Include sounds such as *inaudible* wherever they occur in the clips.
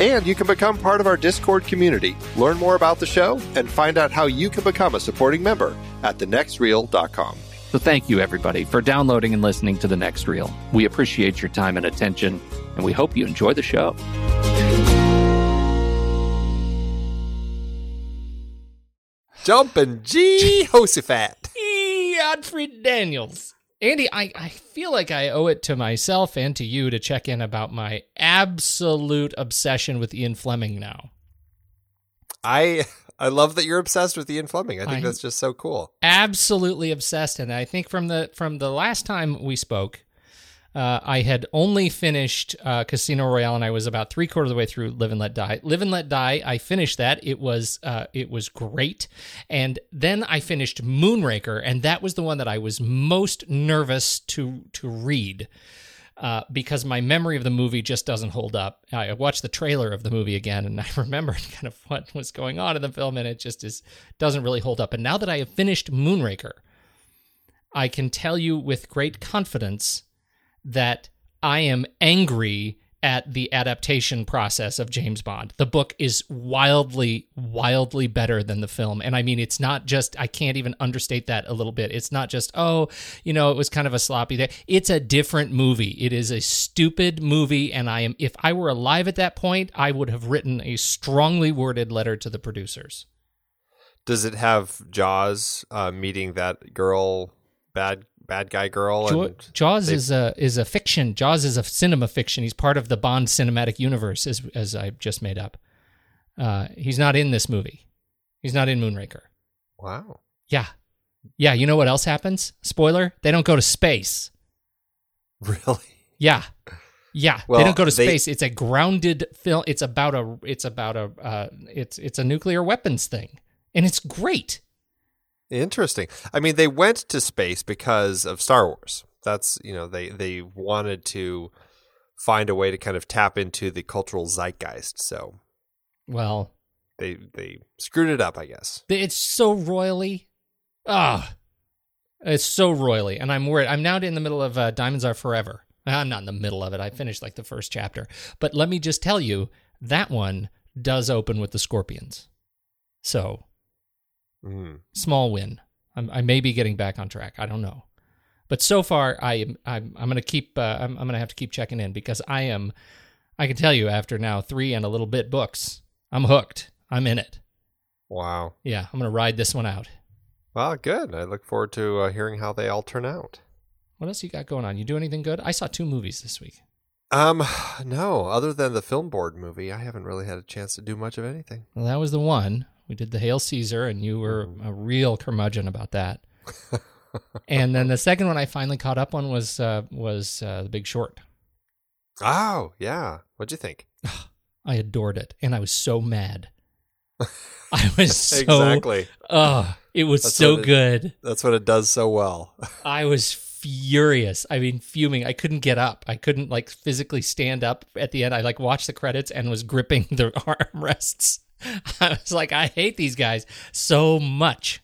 And you can become part of our Discord community, learn more about the show, and find out how you can become a supporting member at thenextreel.com. So thank you, everybody, for downloading and listening to The Next Reel. We appreciate your time and attention, and we hope you enjoy the show. Jumpin' G. Josephat. E. Godfrey Daniels. Andy, I, I feel like I owe it to myself and to you to check in about my absolute obsession with Ian Fleming now. I I love that you're obsessed with Ian Fleming. I think I'm that's just so cool. Absolutely obsessed, and I think from the from the last time we spoke, uh, I had only finished uh, Casino Royale, and I was about three quarters of the way through Live and Let Die. Live and Let Die. I finished that. It was uh, it was great, and then I finished Moonraker, and that was the one that I was most nervous to to read. Uh, because my memory of the movie just doesn't hold up. I watched the trailer of the movie again, and *laughs* I remembered kind of what was going on in the film, and it just is doesn't really hold up. And now that I have finished Moonraker, I can tell you with great confidence that I am angry at the adaptation process of James Bond. The book is wildly, wildly better than the film. And I mean, it's not just, I can't even understate that a little bit. It's not just, oh, you know, it was kind of a sloppy day. It's a different movie. It is a stupid movie. And I am, if I were alive at that point, I would have written a strongly worded letter to the producers. Does it have Jaws uh, meeting that girl, bad bad guy girl. Jaws they... is a is a fiction. Jaws is a cinema fiction. He's part of the Bond cinematic universe, as as I just made up. Uh, he's not in this movie. He's not in Moonraker. Wow. Yeah, yeah. You know what else happens? Spoiler: They don't go to space. *laughs* Really? Yeah. Yeah, well, they don't go to space. They... It's a grounded film. It's about a. It's about a. Uh, it's it's a nuclear weapons thing, and it's great. Interesting. I mean, they went to space because of Star Wars. That's you know they they wanted to find a way to kind of tap into the cultural zeitgeist. So Well, they they screwed it up, I guess. it's so royally. Ah, it's so royally, and I'm worried. I'm now in the middle of uh, Diamonds Are Forever. I'm not in the middle of it. I finished like the first chapter, but let me just tell you that one does open with the scorpions. So Mm. small win. I'm, I may be getting back on track. I don't know, but so far I am. I'm, I'm going to keep. Uh, I'm, I'm going to have to keep checking in because I am. I can tell you after now three and a little bit books, I'm hooked. I'm in it. Wow. Yeah, I'm going to ride this one out. Well, good. I look forward to uh, hearing how they all turn out. What else you got going on? You do anything good? I saw two movies this week. Um, *sighs* no. Other than the film board movie, I haven't really had a chance to do much of anything. Well, that was the one. We did the Hail Caesar, and you were a real curmudgeon about that. *laughs* and then the second one I finally caught up on was uh, was uh, The Big Short. Oh, yeah. What'd you think? *sighs* I adored it, and I was so mad. *laughs* I was so exactly. Oh, it was That's so it- good. That's what it does so well. *laughs* I was furious. I mean, fuming. I couldn't get up. I couldn't like physically stand up at the end. I like watched the credits and was gripping the armrests. *laughs* I was like, I hate these guys so much.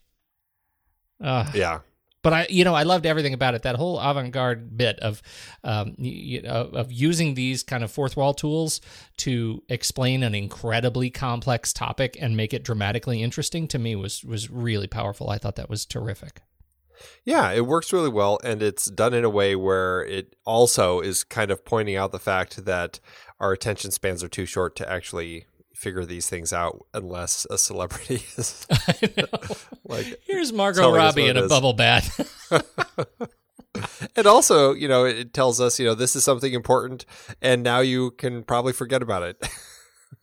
Uh, yeah. but I, you know, I loved everything about it. That whole avant-garde bit of, um, you, know, of using these kind of fourth wall tools to explain an incredibly complex topic and make it dramatically interesting to me was was really powerful. I thought that was terrific. Yeah, it works really well, and it's done in a way where it also is kind of pointing out the fact that our attention spans are too short to actually figure these things out unless a celebrity *laughs* is *laughs* like. Here's Margot Robbie in a bubble bath. *laughs* And also, you know, it tells us, you know, this is something important, and now you can probably forget about it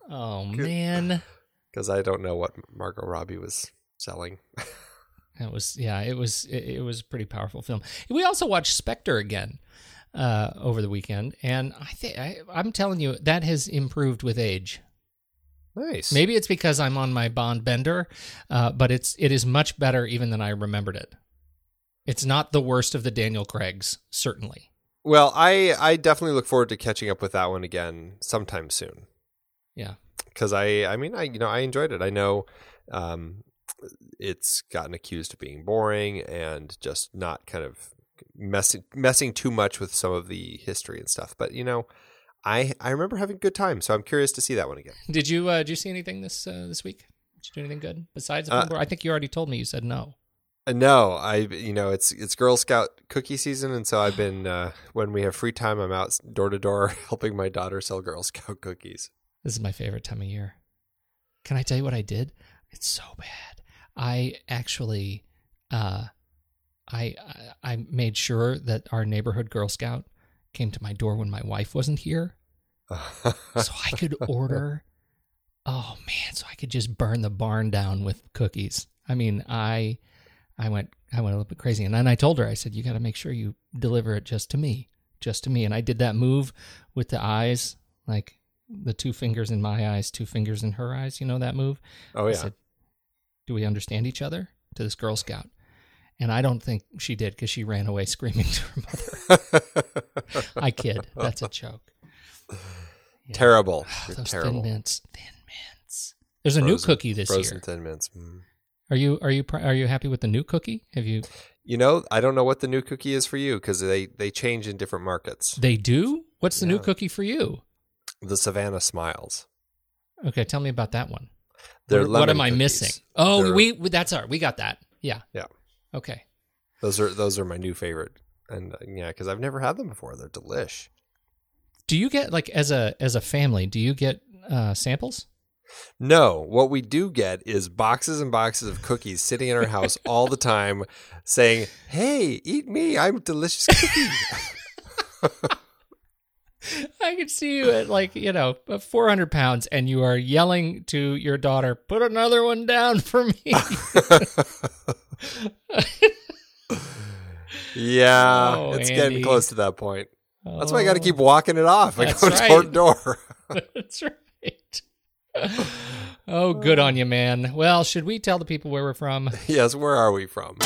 oh man, because I don't know what Margot Robbie was selling. that was yeah. It was it, it was a pretty powerful film. We also watched Spectre again uh, over the weekend, and I think I'm telling you that has improved with age. Nice. Maybe it's because I'm on my Bond bender, uh, but it's it is much better even than I remembered it. It's not the worst of the Daniel Craigs, certainly. Well, I I definitely look forward to catching up with that one again sometime soon. Yeah. because I, I mean, I, you know, I enjoyed it. I know, um, it's gotten accused of being boring and just not kind of messing messing too much with some of the history and stuff. But you know, I I remember having a good time, so I'm curious to see that one again. *laughs* Did you uh, did you see anything this uh, this week? Did you do anything good besides Uh. I think you already told me. You said no. Uh, no, I, you know, it's it's Girl Scout cookie season, and so I've been uh, when we have free time, I'm out door to door *laughs* helping my daughter sell Girl Scout cookies. This is my favorite time of year. Can I tell you what I did? It's so bad. I actually, uh, I I I made sure that our neighborhood Girl Scout came to my door when my wife wasn't here, *laughs* so I could order. Oh man, so I could just burn the barn down with cookies. I mean, I I went I went a little bit crazy, and then I told her I said you got to make sure you deliver it just to me, just to me. And I did that move with the eyes, like the two fingers in my eyes, two fingers in her eyes. You know that move? oh I yeah, said, "Do we understand each other?" To this Girl Scout, and I don't think she did because she ran away *laughs* screaming to her mother. I kid. That's a joke. Yeah. *laughs* terrible. Oh, those terrible. thin mints, thin mints. There's a new cookie this Frozen year. Thin Mints. Mm. Are you are you are you happy with the new cookie? Have you? You know, I don't know what the new cookie is for you because they they change in different markets. They do. What's the new cookie for you? The Savannah Smiles. Okay, tell me about that one. They're what, am I cookies. missing? Oh, They're- we- that's our we got that. Yeah. Yeah. Okay. Those are those are my new favorite, and uh, yeah, because I've never had them before. They're delish. Do you get like as a as a family? Do you get uh, samples? No, what we do get is boxes and boxes of cookies sitting in our house all the time, saying, "Hey, eat me! I'm delicious cookie." *laughs* I can see you at like you know 400 pounds, and you are yelling to your daughter, "Put another one down for me." *laughs* *laughs* yeah, Oh, it's Andy. getting close to that point. That's why I got to Oh, keep walking it off. I That's go *laughs* door right. to door. *laughs* That's right. Oh, good on you, man. Well, should we tell the people where we're from? *laughs* Yes, where are we from?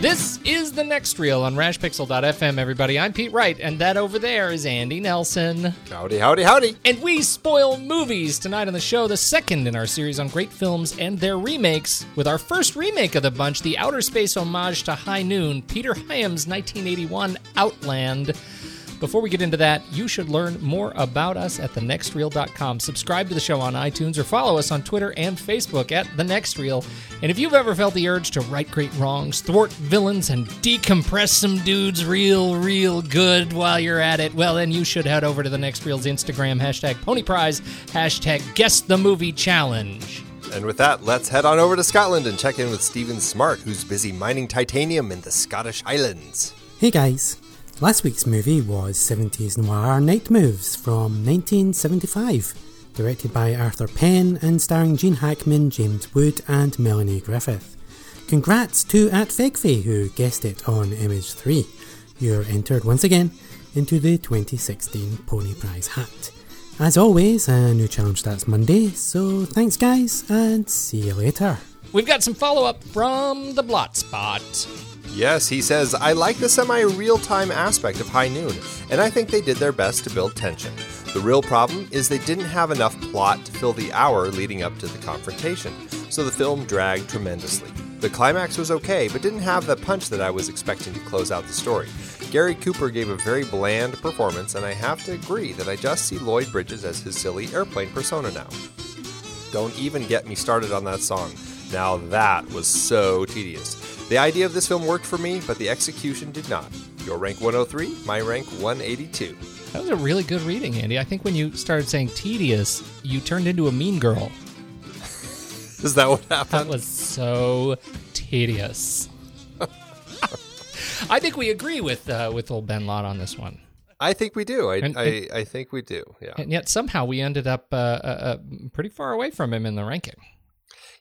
This is the next reel on rashpixel.fm, everybody. I'm Pete Wright, and that over there is Andy Nelson. Howdy, howdy, howdy. And we spoil movies tonight on the show, the second in our series on great films and their remakes, with our first remake of the bunch, the outer space homage to High Noon, Peter Hyams' 1981 Outland. Before we get into that, you should learn more about us at thenextreel.com. Subscribe to the show on iTunes or follow us on Twitter and Facebook at The Next Reel. And if you've ever felt the urge to right great wrongs, thwart villains, and decompress some dudes real, real good while you're at it, well, then you should head over to The Next Reel's Instagram, hashtag ponyprize, hashtag guess the movie challenge. And with that, let's head on over to Scotland and check in with Stephen Smart, who's busy mining titanium in the Scottish Highlands. Hey guys, last week's movie was 70s noir Night Moves from 1975, directed by Arthur Penn and starring Gene Hackman, James Wood, and Melanie Griffith. Congrats to at Fegfy who guessed it on Image 3. You're entered once again into the 2016 Pony Prize hat. As always, a new challenge starts Monday, so thanks guys, and see you later. We've got some follow up from the Blot Spot. Yes, he says, I like the semi real time aspect of High Noon, and I think they did their best to build tension. The real problem is they didn't have enough plot to fill the hour leading up to the confrontation, so the film dragged tremendously. The climax was okay, but didn't have the punch that I was expecting to close out the story. Gary Cooper gave a very bland performance, and I have to agree that I just see Lloyd Bridges as his silly airplane persona now. Don't even get me started on that song. Now that was so tedious. The idea of this film worked for me, but the execution did not. Your rank 103, my rank 182. That was a really good reading, Andy. I think when you started saying tedious, you turned into a mean girl. *laughs* Is that what happened? That was so tedious. *laughs* I think we agree with uh, with old Ben Lott on this one, I think we do. I, And- I, I think we do. Yeah. and yet somehow we ended up uh, uh, uh, pretty far away from him in the ranking.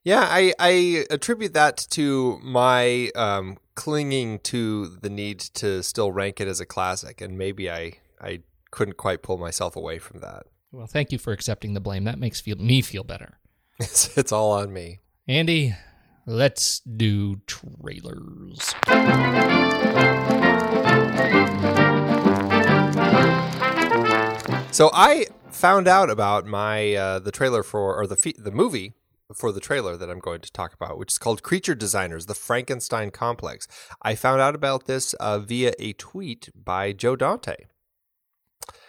Yeah, I, I attribute that to my um, clinging to the need to still rank it as a classic, and maybe I, I couldn't quite pull myself away from that. Well, thank you for accepting the blame. That makes feel me feel better. *laughs* It's, it's all on me. Andy, let's do trailers. So I found out about my uh, the trailer for or the fe- the movie for the trailer that I'm going to talk about, which is called Creature Designers: The Frankenstein Complex. I found out about this uh, via a tweet by Joe Dante.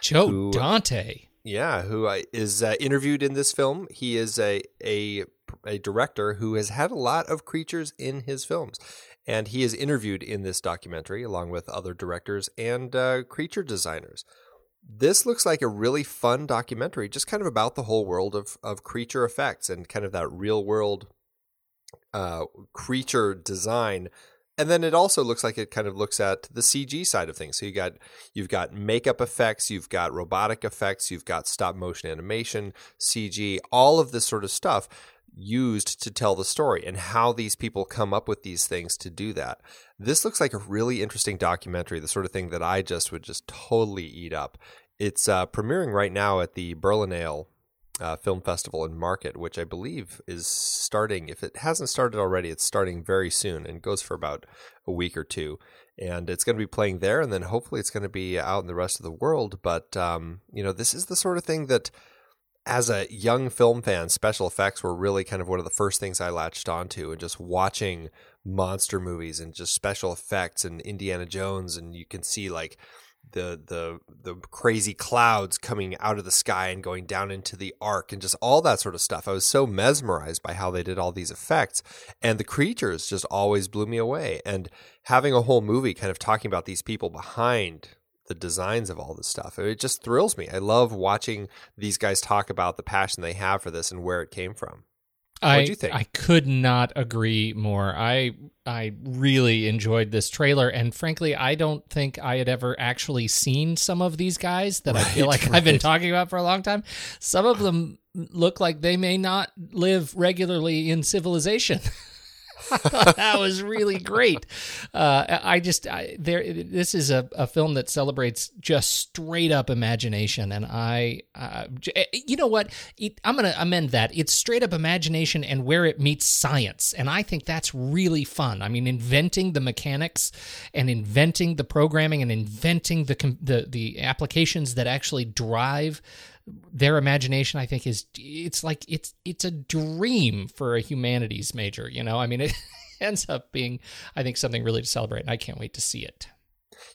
Joe Who- Dante. Yeah, who uh, is uh, interviewed in this film. He is a, a a director who has had a lot of creatures in his films, and he is interviewed in this documentary along with other directors and uh, creature designers. This looks like a really fun documentary, just kind of about the whole world of of creature effects and kind of that real world uh, creature design. And then it also looks like it kind of looks at the CG side of things. So you got you've got makeup effects, you've got robotic effects, you've got stop motion animation, CG, all of this sort of stuff used to tell the story and how these people come up with these things to do that. This looks like a really interesting documentary, the sort of thing that I just would just totally eat up. It's uh, premiering right now at the Berlinale uh, Film Festival and Market, which I believe is starting. If it hasn't started already, it's starting very soon and goes for about a week or two. And it's going to be playing there, and then hopefully it's going to be out in the rest of the world. But um, you know, this is the sort of thing that, as a young film fan, special effects were really kind of one of the first things I latched onto, and just watching monster movies and just special effects and Indiana Jones, and you can see like the the the crazy clouds coming out of the sky and going down into the ark and just all that sort of stuff. I was so mesmerized by how they did all these effects and the creatures just always blew me away and having a whole movie kind of talking about these people behind the designs of all this stuff. It just thrills me. I love watching these guys talk about the passion they have for this and where it came from. I, What'd you think? I could not agree more. I I really enjoyed this trailer, and frankly, I don't think I had ever actually seen some of these guys that I feel Right, like I've been talking about for a long time. Some of them look like they may not live regularly in civilization. *laughs* *laughs* that was really great. Uh, I just I, there. This is a, a film that celebrates just straight up imagination, and I, uh, eh, you know what? It, I'm going to amend that. It's straight up imagination and where it meets science, and I think that's really fun. I mean, inventing the mechanics and inventing the programming and inventing the the the applications that actually drive their imagination i think is it's like it's it's a dream for a humanities major you know? I mean it *laughs* ends up being i think something really to celebrate and i can't wait to see it.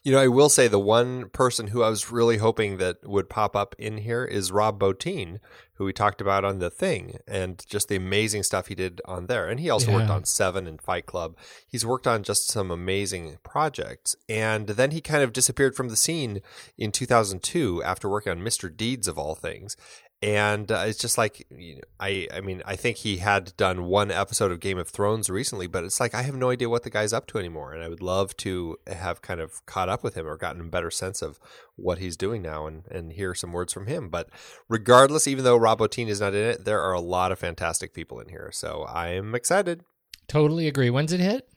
You know, I will say the one person who I was really hoping that would pop up in here is Rob Bottin, who we talked about on The Thing, and just the amazing stuff he did on there. And he also yeah. worked on Seven and Fight Club. He's worked on just some amazing projects. And then he kind of disappeared from the scene in 2002 after working on Mr. Deeds, of all things and uh, it's just like you know, I I mean I think he had done one episode of Game of Thrones recently, but it's like I have no idea what the guy's up to anymore, and I would love to have kind of caught up with him or gotten a better sense of what he's doing now and and hear some words from him. But regardless, even though Rob Bottin is not in it, there are a lot of fantastic people in here, so I'm excited. Totally agree. When's it hit?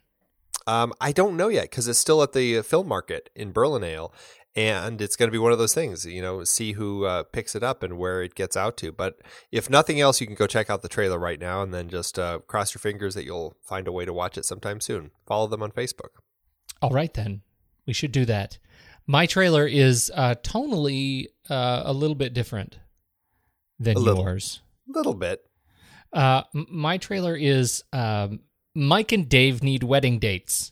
Um, I don't know yet because it's still at the film market in Berlinale, and it's going to be one of those things you know see who uh, picks it up and where it gets out to but if nothing else you can go check out the trailer right now and then just uh, cross your fingers that you'll find a way to watch it sometime soon. Follow them on facebook. All right then. We should do that. My trailer is uh, tonally uh, a little bit different than a little, yours. A little bit. Uh, my trailer is um, mike and dave need wedding dates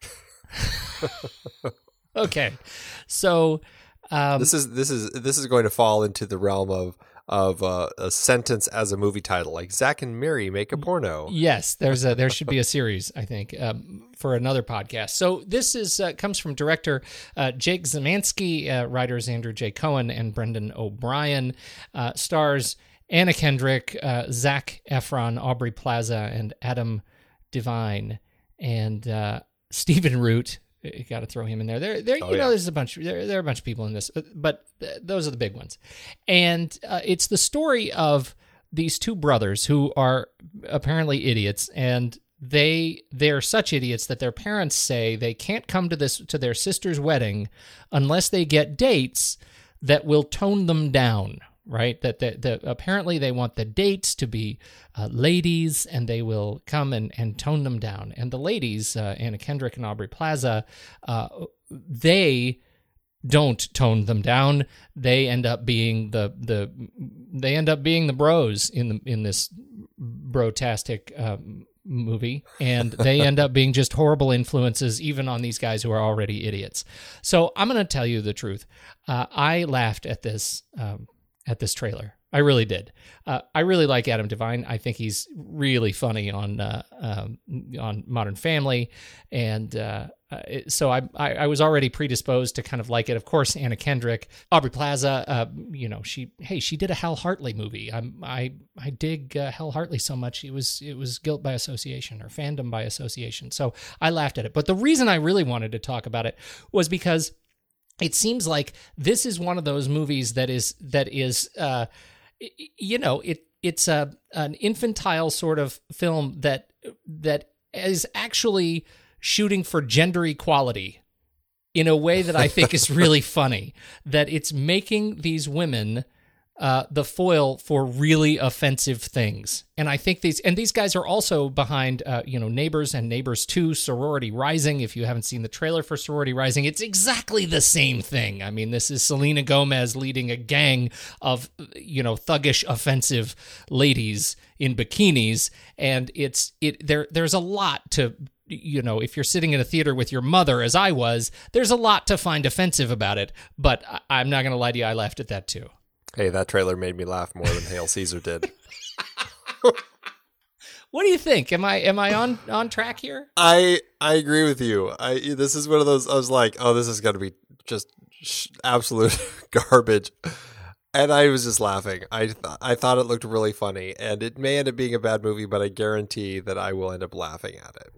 *laughs* *laughs* *laughs* okay. So um, this is this is this is going to fall into the realm of of uh, a sentence as a movie title, like Zack and Miri make a porno. Yes, there's a there should be a *laughs* series, I think, um, for another podcast. So this is uh, comes from director uh, Jake Szymanski, uh, writers Andrew J. Cohen and Brendan O'Brien, uh, stars Anna Kendrick, uh, Zac Efron, Aubrey Plaza, and Adam Devine, and Stephen Root, got to throw him in there. There, there. Oh, you know, there's a bunch. There, there are a bunch of people in this, uh, but th- those are the big ones. And uh, it's the story of these two brothers who are apparently idiots, and they they're such idiots that their parents say they can't come to this to their sister's wedding unless they get dates that will tone them down right? That the, the, apparently they want the dates to be uh, ladies, and they will come and, and tone them down. And the ladies, uh, Anna Kendrick and Aubrey Plaza, uh, they don't tone them down. They end up being the the they end up being the bros in the in this brotastic um, movie, and they *laughs* end up being just horrible influences, even on these guys who are already idiots. So I'm going to tell you the truth. Uh, I laughed at this um, at this trailer. I really did. Uh, I really like Adam Devine. I think he's really funny on uh, um, on Modern Family, and uh, uh so I, I, I was already predisposed to kind of like it. Of course, Anna Kendrick, Aubrey Plaza. Uh, you know, she hey she did a Hal Hartley movie. I I I dig uh, Hal Hartley so much. It was it was guilt by association or fandom by association. So I laughed at it. But the reason I really wanted to talk about it was because it seems like this is one of those movies that is that is uh, you know it it's a an infantile sort of film that that is actually shooting for gender equality in a way that I think is really *laughs* funny that it's making these women uh, the foil for really offensive things. And I think these and these guys are also behind, uh, you know, Neighbors and Neighbors Two, Sorority Rising. If you haven't seen the trailer for Sorority Rising, it's exactly the same thing. I mean, this is Selena Gomez leading a gang of, you know, thuggish, offensive ladies in bikinis, and it's it there. There's a lot to you know, if you're sitting in a theater with your mother, as I was, there's a lot to find offensive about it. But I'm not going to lie to you, I laughed at that too. Hey, that trailer made me laugh more than Hail Caesar did. *laughs* what do you think? Am I am I on on track here? I I agree with you. I this is one of those. I was like, oh, this is going to be just absolute *laughs* garbage, and I was just laughing. I th- I thought it looked really funny, and it may end up being a bad movie, but I guarantee that I will end up laughing at it.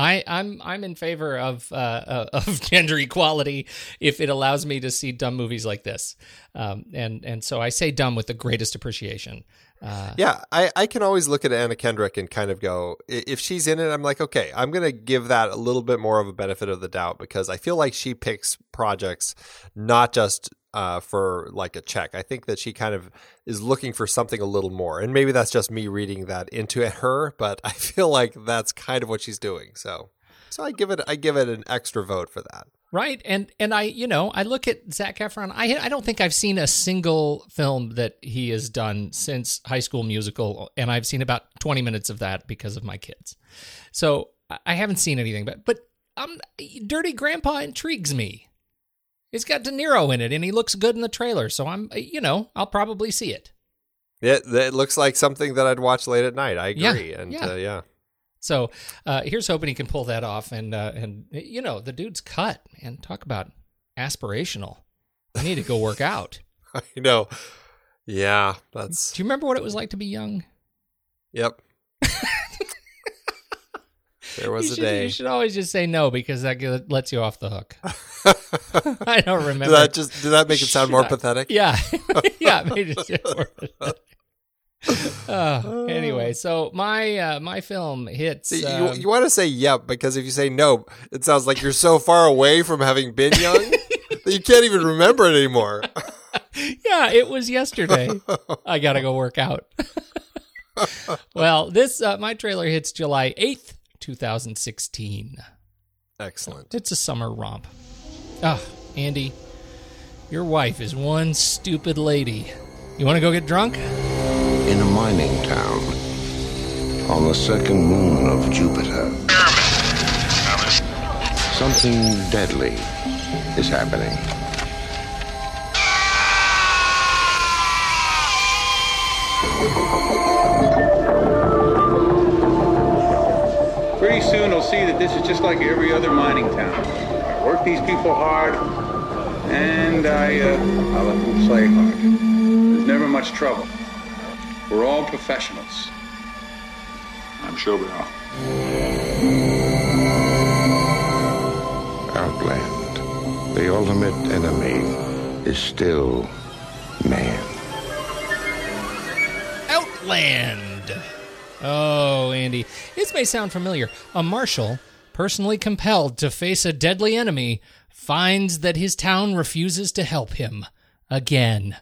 I, I'm I'm in favor of uh, uh, of *laughs* gender equality if it allows me to see dumb movies like this, um, and and so I say dumb with the greatest appreciation. Uh, yeah, I, I can always look at Anna Kendrick and kind of go, if she's in it, I'm like, okay, I'm going to give that a little bit more of a benefit of the doubt because I feel like she picks projects not just uh, for like a check. I think that she kind of is looking for something a little more. And maybe that's just me reading that into *laughs* her, but I feel like that's kind of what she's doing. So. So I give it I give it an extra vote for that. right, and and I you know I look at Zac Efron. I I don't think I've seen a single film that he has done since High School Musical, and I've seen about twenty minutes of that because of my kids. So I- haven't seen anything, but but um, Dirty Grandpa intrigues me. It's got De Niro in it, and he looks good in the trailer. So I'm you know I'll probably see it. It, it looks like something that I'd watch late at night. I Yeah, agree. and yeah. Uh, yeah. So uh, here's hoping he can pull that off. And uh, and you know the dude's cut, And Talk about aspirational. I need to go work out. *laughs* I know. Yeah, that's Do you remember what it was like to be young? yep. *laughs* there was you a should, day. You should always just say no because that g- lets you off the hook. *laughs* I don't remember. Did that just did that make it sound more I- pathetic? *laughs* yeah, *laughs* yeah. it made it sound more. Uh, anyway, so my uh, my film hits. See, um, you, you want to say yep because if you say no, it sounds like you're so far away from having been young that you can't even remember it anymore. yeah, it was yesterday. I gotta go work out. well, this uh, my trailer hits July eighth, two thousand sixteen. Excellent. It's a summer romp. Ah, Andy, your wife is one stupid lady. You want to go get drunk? in a mining town on the second moon of Jupiter. Something deadly is happening. See that this is just like every other mining town. I work these people hard, and I, uh, I let them play hard. There's never much trouble. We're all professionals. I'm sure we are. Outland. The ultimate enemy is still man. Outland. Oh, Andy. This may sound familiar. A marshal, personally compelled to face a deadly enemy, finds that his town refuses to help him. Again.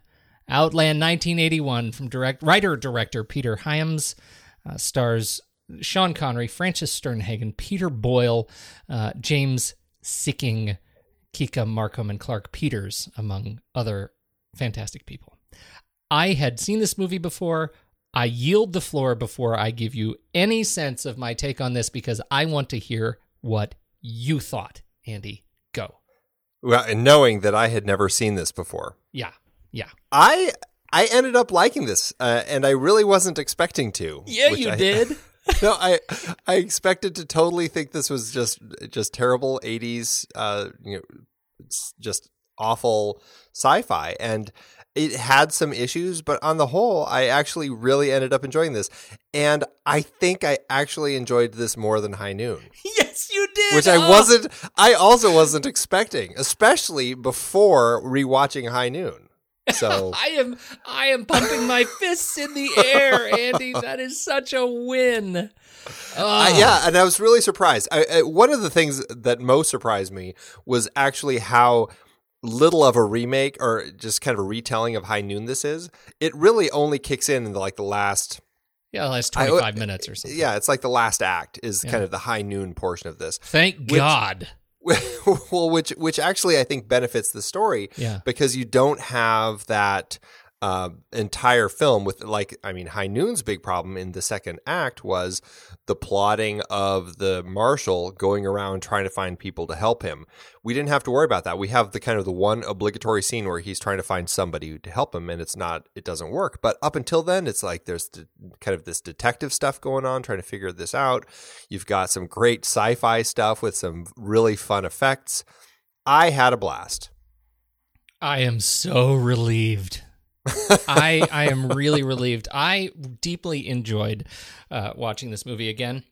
Outland 1981 from direct writer director Peter Hyams uh, stars Sean Connery, Frances Sternhagen, Peter Boyle, uh, James Sikking, Kika Markham, and Clark Peters, among other fantastic people. I had seen this movie before. I yield the floor before I give you any sense of my take on this because I want to hear what you thought. Andy, go. Well, and knowing that I had never seen this before, Yeah, yeah. I I ended up liking this, uh, and I really wasn't expecting to. Yeah, you I- *laughs* did. no, I I expected to totally think this was just just terrible '80s, uh, you know, it's just awful sci-fi, and it had some issues, but on the whole, I actually really ended up enjoying this, and I think I actually enjoyed this more than High Noon, *laughs* yes, you did. which I Oh. wasn't. I also wasn't expecting, especially before rewatching High Noon. So *laughs* I am I am pumping my *laughs* fists in the air, Andy. That is such a win. Uh, yeah, and I was really surprised. I, I, one of the things that most surprised me was actually how little of a remake or just kind of a retelling of High Noon this is. It really only kicks in in the, like the last. Yeah, the last I- 25 minutes or something. Yeah, it's like the last act is Yeah. kind of the High Noon portion of this. Thank Which- God. *laughs* well, which which actually I think benefits the story Yeah. because you don't have that uh, entire film with like I mean High Noon's big problem in the second act was the plotting of the marshal going around trying to find people to help him. We didn't have to worry about that. We have the kind of the one obligatory scene where he's trying to find somebody to help him and it's not it doesn't work. But up until then it's like there's the, kind of this detective stuff going on trying to figure this out. You've got some great sci-fi stuff with some really fun effects. I had a blast. I am so relieved. I I am really relieved. I deeply enjoyed uh, watching this movie again.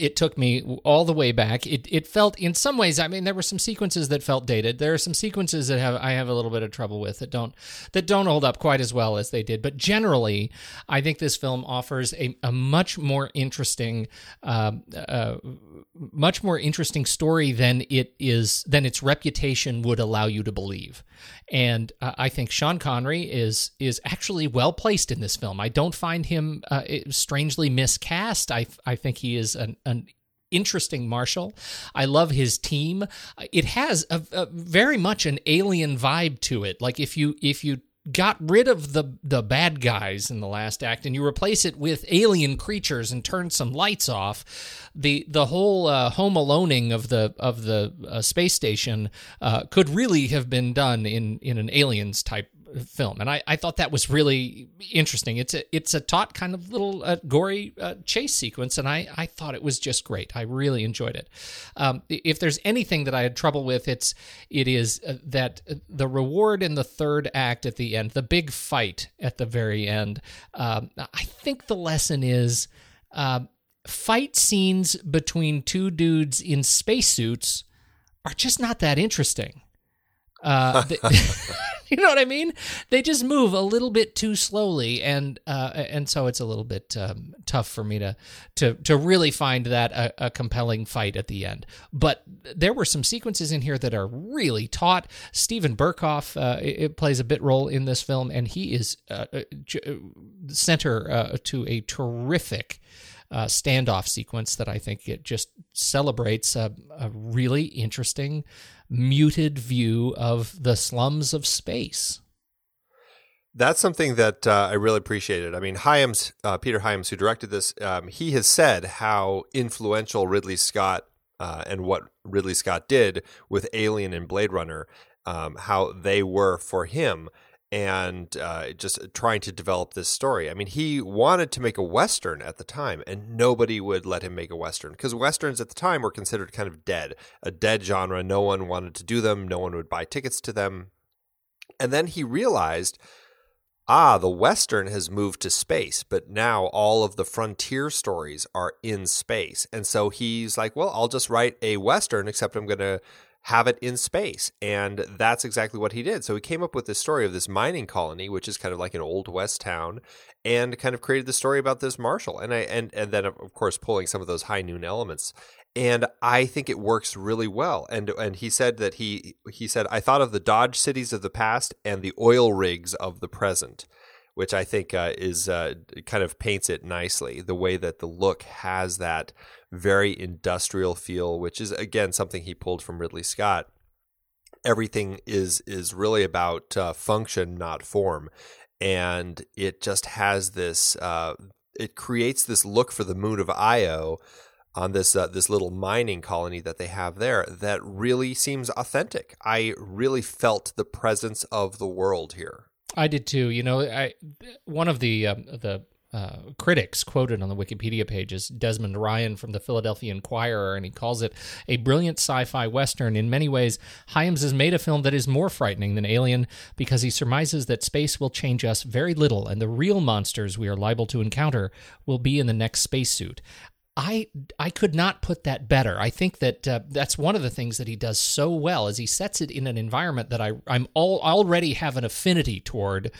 It took me all the way back. It it felt in some ways. I mean, there were some sequences that felt dated. There are some sequences that have I have a little bit of trouble with that don't that don't hold up quite as well as they did. But generally, I think this film offers a, a much more interesting, uh, uh, much more interesting story than it is than its reputation would allow you to believe. And uh, I think Sean Connery is is actually well placed in this film. I don't find him uh, strangely miscast. I I think he is an, an interesting marshal. I love his team. It has a, a, very much an alien vibe to it. Like if you if you got rid of the the bad guys in the last act and you replace it with alien creatures and turn some lights off the the whole uh, home aloneing of the of the uh, space station uh, could really have been done in in an aliens type film, and I, I thought that was really interesting. It's a it's a taut kind of little uh, gory uh, chase sequence, and I I thought it was just great. I really enjoyed it. Um, if there's anything that I had trouble with, it's it is uh, that the reward in the third act at the end, the big fight at the very end. Um, I think the lesson is. Um, fight scenes between two dudes in spacesuits are just not that interesting. Uh, *laughs* *laughs* you know what I mean? They just move a little bit too slowly, and uh, and so it's a little bit um, tough for me to to to really find that a, a, compelling fight at the end. But there were some sequences in here that are really taut. Steven Berkoff uh, it, plays a bit role in this film, and he is uh, uh, uh center to a terrific. Uh, standoff sequence that I think it just celebrates a, a really interesting muted view of the slums of space. That's something that uh, I really appreciated. I mean, Hyams, uh, Peter Hyams, who directed this, um, he has said how influential Ridley Scott uh, and what Ridley Scott did with Alien and Blade Runner, um, how they were for him and uh, just trying to develop this story. I mean, he wanted to make a western at the time, and nobody would let him make a western because westerns at the time were considered kind of dead, a dead genre. No one wanted to do them. No one would buy tickets to them. And then he realized, ah, the western has moved to space, but now all of the frontier stories are in space. And so he's like, well, I'll just write a western, except I'm going to have it in space. And that's exactly what he did. So he came up with this story of this mining colony, which is kind of like an old west town, and kind of created the story about this marshal. And I and and then of course pulling some of those high noon elements. And I think it works really well. And and he said that he he said I thought of the Dodge cities of the past and the oil rigs of the present which I think uh, is uh, kind of paints it nicely. The way that the look has that very industrial feel, which is again something he pulled from Ridley Scott. Everything is is really about uh, function, not form, and it just has this. Uh, it creates this look for the moon of Io on this uh, this little mining colony that they have there that really seems authentic. I really felt the presence of the world here. I did too. You know, I one of the um, the uh, critics quoted on the Wikipedia page is Desmond Ryan from the Philadelphia Inquirer, and he calls it a brilliant sci fi Western. In many ways, Hyams has made a film that is more frightening than Alien because he surmises that space will change us very little, and the real monsters we are liable to encounter will be in the next spacesuit. I I could not put that better. I think that uh, that's one of the things that he does so well is he sets it in an environment that I I'm all already have an affinity toward,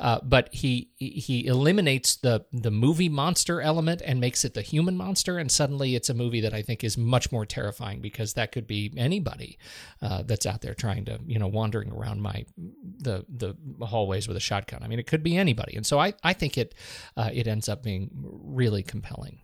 uh, but he he eliminates the the movie monster element and makes it the human monster, and suddenly it's a movie that I think is much more terrifying because that could be anybody uh, that's out there trying to you know wandering around my the the hallways with a shotgun. I mean, it could be anybody, and so I I think it uh, it ends up being really compelling.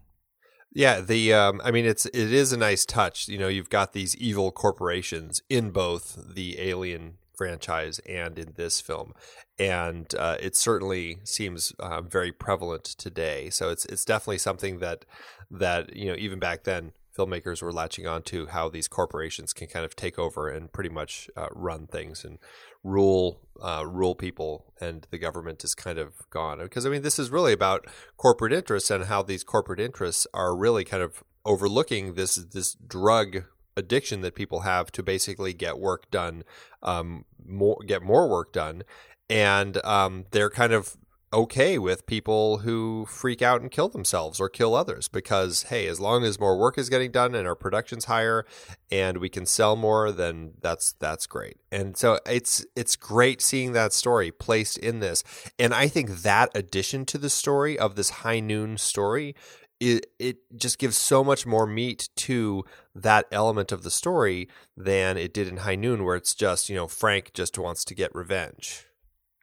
Yeah, the um, I mean, it's it is a nice touch. You know, you've got these evil corporations in both the Alien franchise and in this film, and uh, it certainly seems uh, very prevalent today. So it's it's definitely something that that you know even back then filmmakers were latching on to how these corporations can kind of take over and pretty much uh, run things and rule uh, rule people, and the government is kind of gone. Because I mean, this is really about corporate interests and how these corporate interests are really kind of overlooking this this drug addiction that people have to basically get work done, um, more get more work done, and um, they're kind of okay with people who freak out and kill themselves or kill others because hey as long as more work is getting done and our production's higher and we can sell more then that's that's great. And so it's it's great seeing that story placed in this. And i think that addition to the story of this high noon story it, it just gives so much more meat to that element of the story than it did in high noon where it's just you know frank just wants to get revenge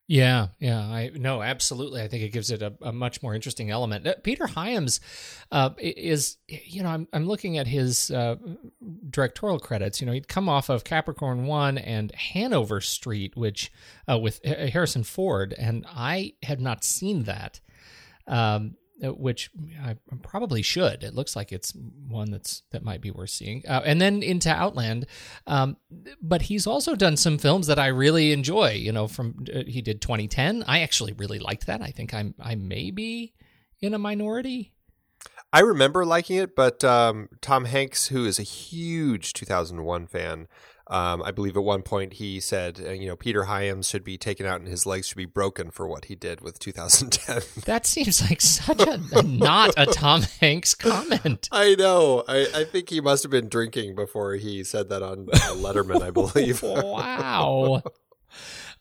yeah, yeah, I no, absolutely. I think it gives it a, a much more interesting element. Uh, Peter Hyams uh, is, you know, I'm I'm looking at his uh, directorial credits. You know, he'd come off of Capricorn One and Hanover Street, which uh, with Harrison Ford, and I had not seen that. Um, which I probably should. It looks like it's one that's that might be worth seeing. Uh, and then into Outland, um, but he's also done some films that I really enjoy. You know, from uh, he did 2010. I actually really liked that. I think I'm I may be in a minority. I remember liking it, but um, Tom Hanks, who is a huge 2001 fan, um, I believe at one point he said, uh, you know, Peter Hyams should be taken out and his legs should be broken for what he did with 2010. *laughs* That seems like such a, a not a Tom Hanks comment. *laughs* I know. I, I, think he must have been drinking before he said that on uh, Letterman, I believe. *laughs* wow.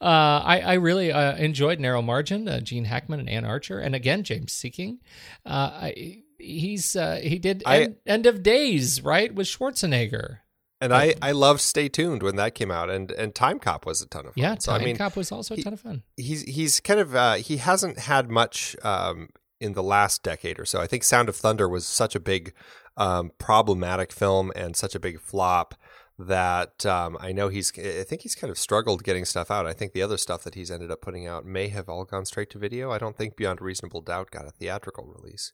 Uh, I, I, really uh, enjoyed Narrow Margin, uh, Gene Hackman and Anne Archer, and again James Sikking. Uh, I, he's uh, he did I, end, end, of Days right with Schwarzenegger. And I, I loved Stay Tuned when that came out, and, and Time Cop was a ton of fun. Yeah, Time so, I mean, Cop was also a ton of fun. He's he's kind of uh, he hasn't had much um, in the last decade or so. I think Sound of Thunder was such a big um, problematic film and such a big flop that um, I know he's. I think he's kind of struggled getting stuff out. I think the other stuff that he's ended up putting out may have all gone straight to video. I don't think Beyond Reasonable Doubt got a theatrical release.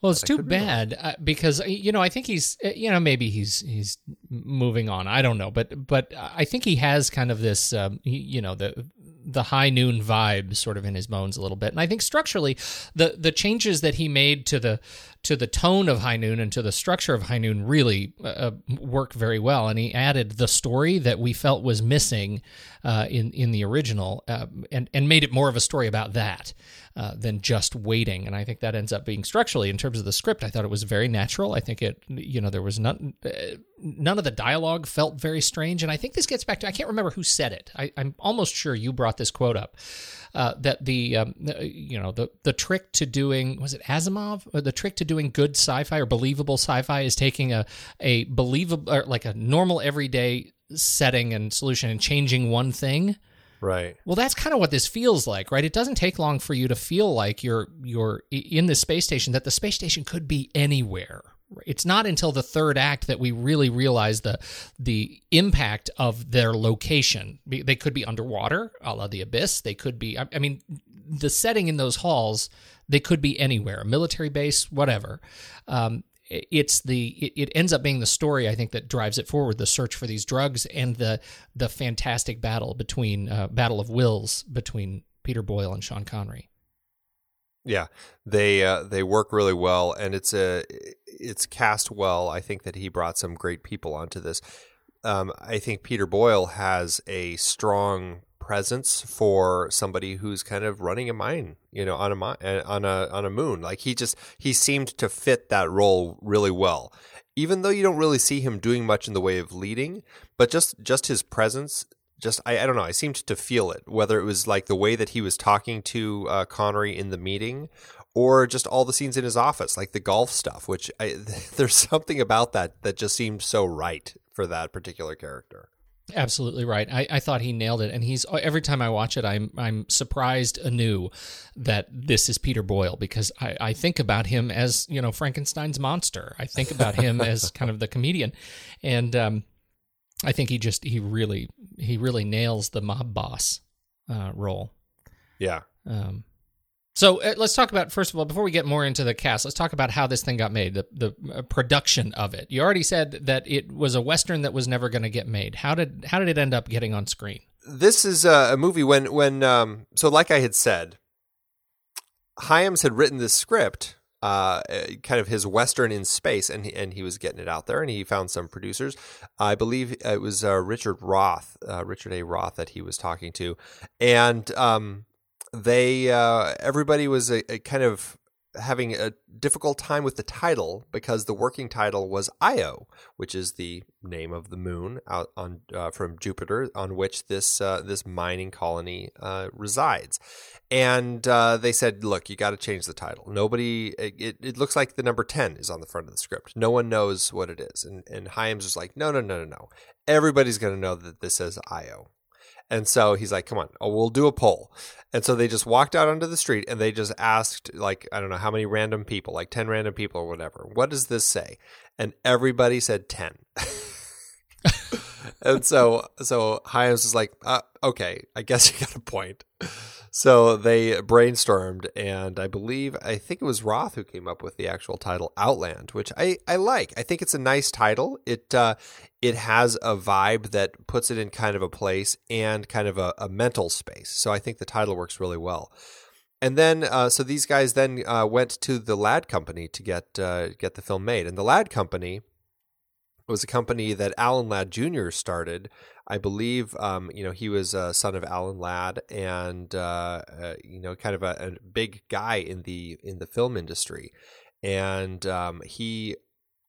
Well, it's too bad uh, because uh, you know I think he's uh, you know maybe he's he's moving on. I don't know, but but I think he has kind of this um, you know the the high noon vibe sort of in his bones a little bit. And I think structurally, the the changes that he made to the to the tone of High Noon and to the structure of High Noon really uh, uh, work very well. And he added the story that we felt was missing uh, in in the original, uh, and and made it more of a story about that uh, than just waiting. And I think that ends up being structurally in terms of the script. I thought it was very natural. I think it, you know, there was none uh, none of the dialogue felt very strange. And I think this gets back to I can't remember who said it. I, I'm almost sure you brought this quote up uh, that the um, you know the the trick to doing was it Asimov the trick to doing good sci-fi or believable sci-fi is taking a a believable like a normal everyday setting and solution and changing one thing. Right. Well, that's kind of what this feels like, right? It doesn't take long for you to feel like you're you're in the space station that the space station could be anywhere, it's not until the third act that we really realize the the impact of their location. They could be underwater, a la the abyss. They could be. I mean, the setting in those halls. They could be anywhere, a military base, whatever. Um, it's the it, ends up being the story I think that drives it forward. The search for these drugs and the the fantastic battle between uh, battle of wills between Peter Boyle and Sean Connery. Yeah, they uh, they work really well, and it's a it's cast well. I think that he brought some great people onto this. Um, I think Peter Boyle has a strong presence for somebody who's kind of running a mine, you know, on a uh, on a on a moon. Like he just he seemed to fit that role really well. Even though you don't really see him doing much in the way of leading, but just just his presence just I, I don't know i seemed to feel it whether it was like the way that he was talking to uh, connery in the meeting or just all the scenes in his office like the golf stuff which I, *laughs* there's something about that that just seemed so right for that particular character Absolutely right. I, I thought he nailed it, and he's every time I watch it, I'm I'm surprised anew that this is Peter Boyle because I, I think about him as you know Frankenstein's monster. I think about him *laughs* as kind of the comedian, and um, I think he just he really he really nails the mob boss uh, role. Yeah. Um, so uh, let's talk about first of all before we get more into the cast. Let's talk about how this thing got made, the the uh, production of it. You already said that it was a western that was never going to get made. How did how did it end up getting on screen? This is a, a movie when when um, so like I had said, Hyams had written this script uh, kind of his western in space, and he, and he was getting it out there, and he found some producers. I believe it was uh, Richard Roth, uh, Richard A. Roth, that he was talking to, and um, they uh, everybody was a, a kind of having a difficult time with the title because the working title was Io, which is the name of the moon out on uh, from Jupiter on which this uh, this mining colony uh, resides. And uh, they said, "Look, you got to change the title. Nobody. It, it looks like the number ten is on the front of the script. No one knows what it is." And and Hyams was like, "No, no, no, no, no. Everybody's going to know that this says Io." And so he's like, come on, oh, we'll do a poll. And so they just walked out onto the street and they just asked, like, I don't know how many random people, like 10 random people or whatever, what does this say? And everybody said 10. *laughs* and so, so Hyams is like, uh, okay, I guess you got a point. So they brainstormed, and I believe, I think it was Roth who came up with the actual title Outland, which I, I like. I think it's a nice title. It, uh, it has a vibe that puts it in kind of a place and kind of a, a mental space. So I think the title works really well. And then, uh, so these guys then uh, went to the Ladd Company to get uh, get the film made, and the Ladd Company was a company that Alan Ladd Jr. started. I believe, um, you know, he was a son of Alan Ladd, and uh, uh, you know, kind of a, a, big guy in the in the film industry, and um, he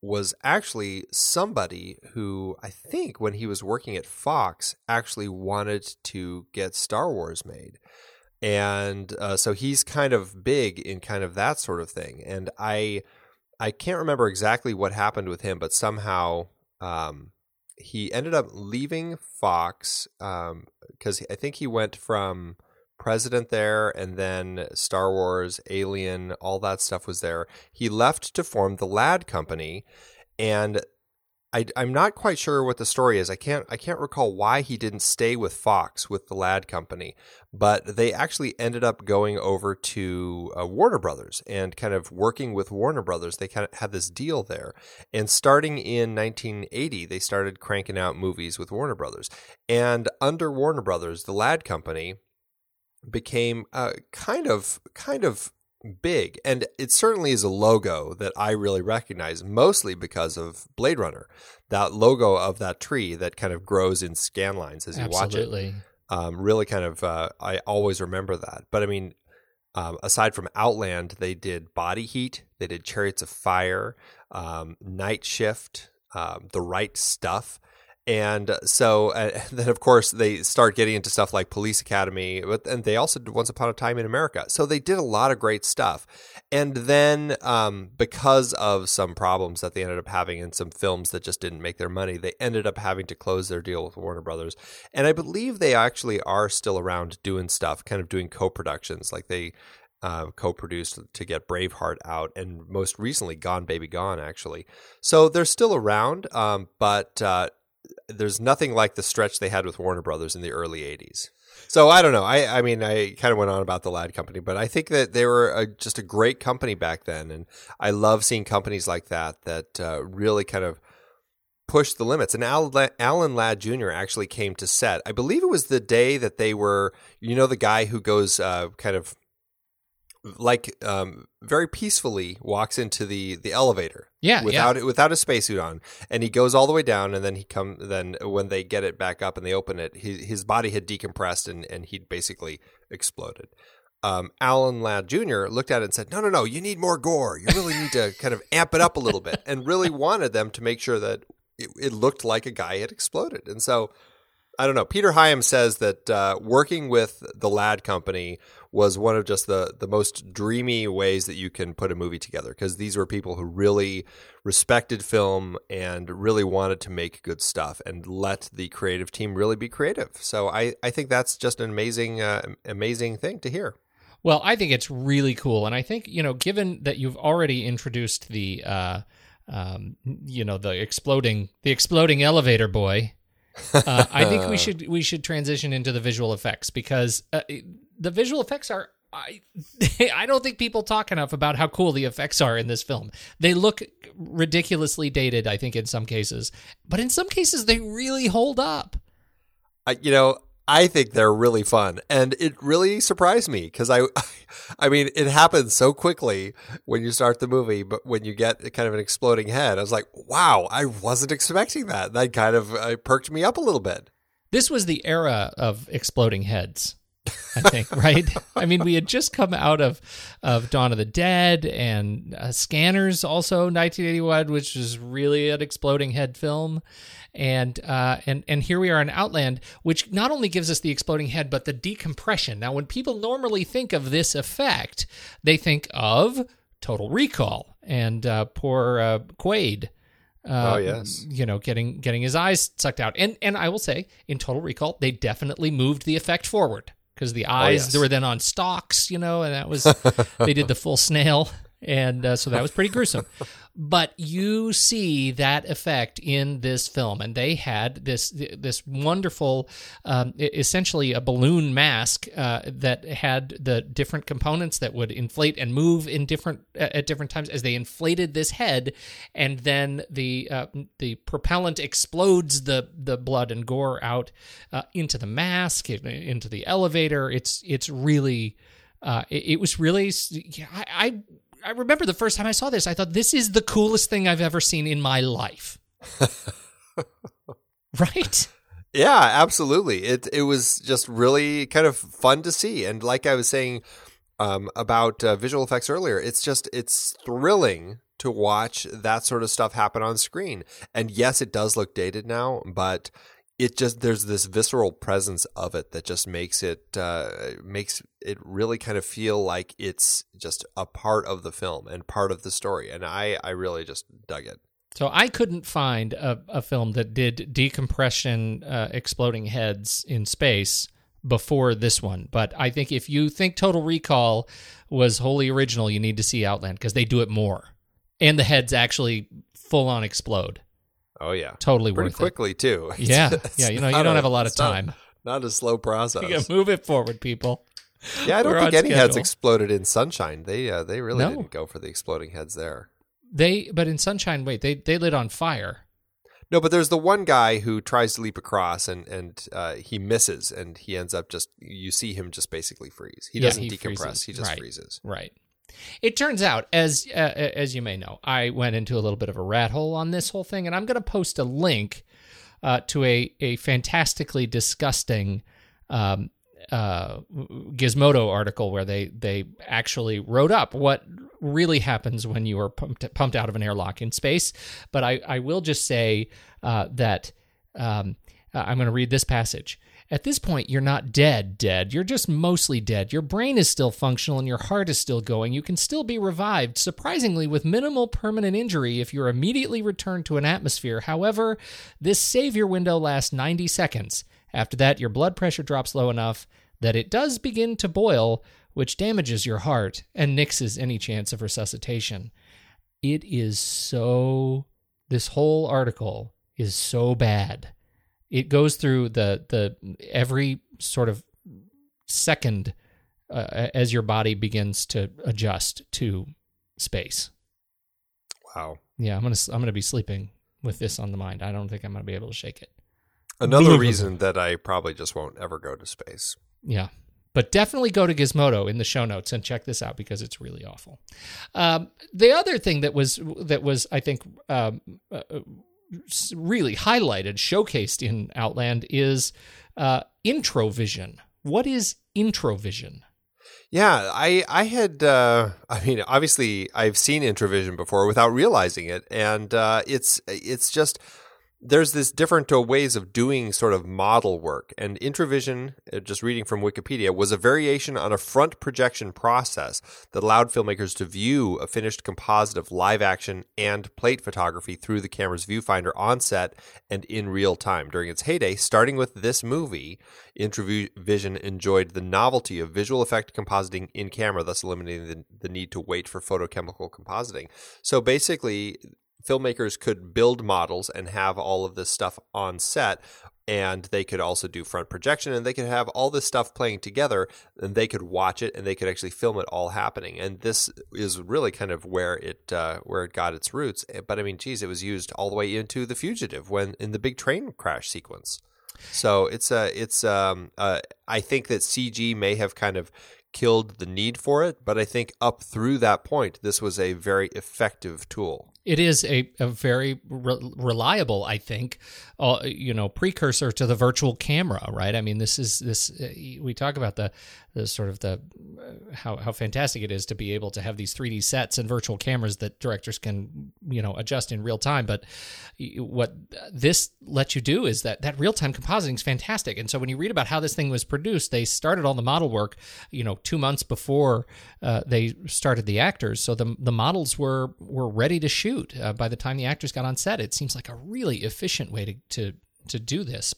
was actually somebody who I think when he was working at Fox actually wanted to get Star Wars made. And uh, so he's kind of big in kind of that sort of thing. And I I can't remember exactly what happened with him, but somehow um, he ended up leaving Fox because um, I think he went from president there and then Star Wars, Alien, all that stuff was there. He left to form the Ladd Company and I, am not quite sure what the story is. I can't I can't recall why he didn't stay with Fox with the Ladd Company, but they actually ended up going over to uh, Warner Brothers and kind of working with Warner Brothers. They kind of had this deal there, and starting in 1980, they started cranking out movies with Warner Brothers. And under Warner Brothers, the Ladd Company became uh, kind of kind of big. And it certainly is a logo that I really recognize mostly because of Blade Runner that logo of that tree that kind of grows in scan lines as you Absolutely. watch it. Um, really kind of uh, I always remember that. But I mean um, aside from Outland they did Body Heat they did Chariots of Fire um, Night Shift um, The Right Stuff and so uh, *laughs* then of course they start getting into stuff like police academy but and they also did once upon a time in america. So they did a lot of great stuff. And then um, because of some problems that they ended up having in some films that just didn't make their money they ended up having to close their deal with warner brothers. And i believe they actually are still around doing stuff kind of doing co-productions. Like they uh, co-produced to get Braveheart out, and most recently Gone Baby Gone, actually. So they're still around, um, but uh, there's nothing like the stretch they had with Warner Brothers in the early 80s. So I don't know. I, I mean, I kind of went on about the Ladd Company, but I think that they were a, just a great company back then, and I love seeing companies like that that uh, really kind of push the limits. And Alan Ladd Jr. actually came to set. I believe it was the day that they were, you know, the guy who goes uh, kind of like um, very peacefully walks into the the elevator. Yeah, without yeah. without a spacesuit on, and he goes all the way down, and then he come. Then when they get it back up and they open it, his his body had decompressed and and he'd basically exploded. Um, Alan Ladd Jr. looked at it and said, "No, no, no! You need more gore. You really need to kind of amp it up a little bit." And really wanted them to make sure that it, it looked like a guy had exploded. And so I don't know. Peter Hyams says that uh, working with the Ladd Company was one of just the the most dreamy ways that you can put a movie together because these were people who really respected film and really wanted to make good stuff and let the creative team really be creative. So I I think that's just an amazing uh, amazing thing to hear. Well, I think it's really cool, and I think you know, given that you've already introduced the, uh, um, you know, the exploding the exploding elevator boy. uh, I think we *laughs* should we should transition into the visual effects because uh, the visual effects are I *laughs* I don't think people talk enough about how cool the effects are in this film. They look ridiculously dated, I think, in some cases, but in some cases they really hold up. I, you know, I think they're really fun, and it really surprised me because I, *laughs* I mean, it happens so quickly when you start the movie, but when you get kind of an exploding head, I was like, wow, I wasn't expecting that. That kind of uh, perked me up a little bit. This was the era of exploding heads I think, *laughs* right? I mean, we had just come out of of Dawn of the Dead and uh, Scanners, also 1981, which is really an exploding head film, and uh, and and here we are in Outland, which not only gives us the exploding head, but the decompression. Now, when people normally think of this effect, they think of Total Recall and uh, poor uh, Quaid. Uh, Oh, yes. you know, getting getting his eyes sucked out, and and I will say, in Total Recall, they definitely moved the effect forward because the oh, eyes yes. they were then on stalks, you know, and that was *laughs* they did the full snail, and uh, so that was pretty gruesome. But you see that effect in this film, and they had this this wonderful, um, essentially a balloon mask uh, that had the different components that would inflate and move in different at different times as they inflated this head, and then the uh, the propellant explodes the the blood and gore out uh, into the mask, into the elevator. It's it's really. Uh, it, it was really. yeah, I, I I remember the first time I saw this. I thought this is the coolest thing I've ever seen in my life. *laughs* right? Yeah, absolutely. It it was just really kind of fun to see, and like I was saying um, about uh, visual effects earlier, it's just it's thrilling to watch that sort of stuff happen on screen. And yes, it does look dated now, but it just there's this visceral presence of it that just makes it uh, makes it really kind of feel like it's just a part of the film and part of the story. And I I really just dug it. So I couldn't find a, a film that did decompression, uh, exploding heads in space before this one. But I think if you think Total Recall was wholly original, you need to see Outland because they do it more, and the heads actually full on explode. Oh yeah, Totally pretty worth quickly too. *laughs* it. Yeah, It's yeah. You know, you don't have a lot of it's not- time. Not, a slow process. *laughs* You move it forward, people. Yeah, I don't We're think any heads exploded in Sunshine. They uh, they really No. didn't go for the exploding heads there. They, but in Sunshine, wait, they they lit on fire. No, but there's the one guy who tries to leap across and and uh, he misses and he ends up just you see him just basically freeze. He Yeah, doesn't he decompress. freezes. He just Right. freezes. Right. It turns out, as uh, as you may know, I went into a little bit of a rat hole on this whole thing, and I'm going to post a link uh, to a a fantastically disgusting um, uh, Gizmodo article where they they actually wrote up what really happens when you are pumped pumped out of an airlock in space. But I I will just say uh, that um, uh, I'm going to read this passage. At this point, you're not dead, dead. You're just mostly dead. Your brain is still functional and your heart is still going. You can still be revived, surprisingly, with minimal permanent injury if you're immediately returned to an atmosphere. However, this savior window lasts 90 seconds. After that, your blood pressure drops low enough that it does begin to boil, which damages your heart and nixes any chance of resuscitation. It is so. This whole article is so bad it goes through the the every sort of second uh, as your body begins to adjust to space. Wow. Yeah, I'm gonna I'm gonna be sleeping with this on the mind. I don't think I'm gonna be able to shake it. Another reason that I probably just won't ever go to space. Yeah. But definitely go to Gizmodo in the show notes and check this out because it's really awful. Um, the other thing that was that was I think um, uh, uh, s- really highlighted, showcased in Outland is uh, introvision. What is introvision? Yeah, I I had uh, I mean obviously I've seen Introvision before without realizing it, and uh, it's it's just there's this different uh, ways of doing sort of model work, and Introvision, uh, just reading from Wikipedia, was a variation on a front projection process that allowed filmmakers to view a finished composite of live action and plate photography through the camera's viewfinder on set and in real time. During its heyday, starting with this movie, Introvision enjoyed the novelty of visual effect compositing in camera, thus eliminating the, the need to wait for photochemical compositing. So basically, filmmakers could build models and have all of this stuff on set. And they could also do front projection and they could have all this stuff playing together and they could watch it and they could actually film it all happening. And this is really kind of where it uh, where it got its roots. But I mean, geez, it was used all the way into The Fugitive when in the big train crash sequence. So it's a it's um uh, I think that CG may have kind of killed the need for it, but I think up through that point, this was a very effective tool. It is a, a very re- reliable, I think, uh, you know, precursor to the virtual camera, right? I mean, this is this. Uh, we talk about the the sort of the uh, how how fantastic it is to be able to have these 3D sets and virtual cameras that directors can you know adjust in real time. But what this lets you do is that that real time compositing is fantastic. And so when you read about how this thing was produced, they started all the model work, you know, two months before uh, they started the actors. So the the models were were ready to shoot uh, by the time the actors got on set. It seems like a really efficient way to to to do this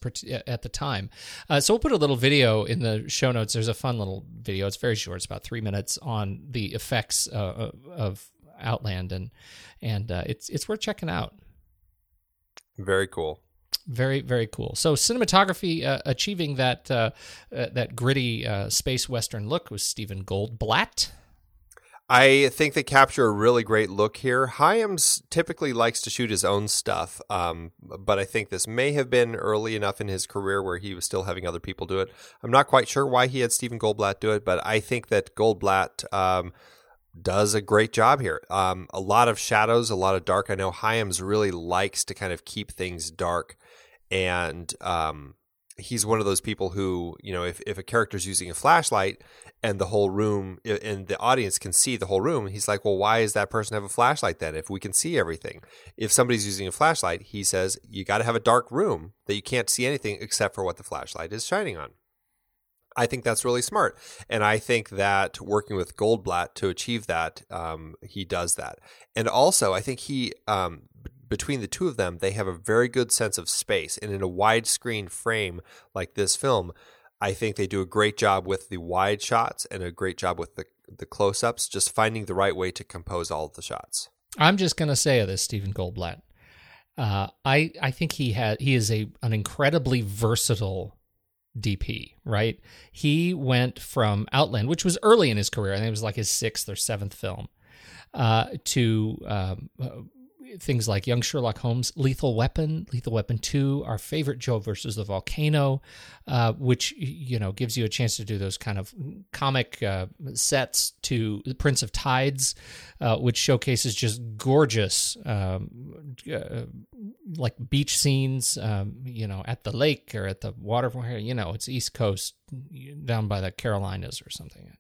at the time. Uh, so we'll put a little video in the show notes. There's a fun little video. It's very short. It's about three minutes on the effects uh, of Outland, and and uh, it's it's worth checking out. Very cool. Very very cool. So cinematography uh, achieving that uh, uh, that gritty space western look was Stephen Goldblatt. I think they capture a really great look here. Hyams typically likes to shoot his own stuff, um, but I think this may have been early enough in his career where he was still having other people do it. I'm not quite sure why he had Stephen Goldblatt do it, but I think that Goldblatt um, does a great job here. Um, a lot of shadows, a lot of dark. I know Hyams really likes to kind of keep things dark, and um, he's one of those people who, you know, if, if a character's using a flashlight and the whole room and the audience can see the whole room, he's like, well, why does that person have a flashlight then if we can see everything? If somebody's using a flashlight, he says, you got to have a dark room that you can't see anything except for what the flashlight is shining on. I think that's really smart. And I think that working with Goldblatt to achieve that, um, he does that. And also, I think he, um, between the two of them, they have a very good sense of space. And in a widescreen frame like this film, I think they do a great job with the wide shots and a great job with the, the close ups, just finding the right way to compose all of the shots. I'm just going to say this, Stephen Goldblatt. Uh, I I think he had he is a an incredibly versatile DP, right? He went from Outland, which was early in his career, I think it was like his sixth or seventh film, uh, to um, uh, things like Young Sherlock Holmes, Lethal Weapon, Lethal Weapon 2, our favorite Joe versus the Volcano, uh, which, you know, gives you a chance to do those kind of comic uh, sets to The Prince of Tides, uh, which showcases just gorgeous, um, uh, like beach scenes, um, you know, at the lake or at the water, you know, it's East Coast down by the Carolinas or something.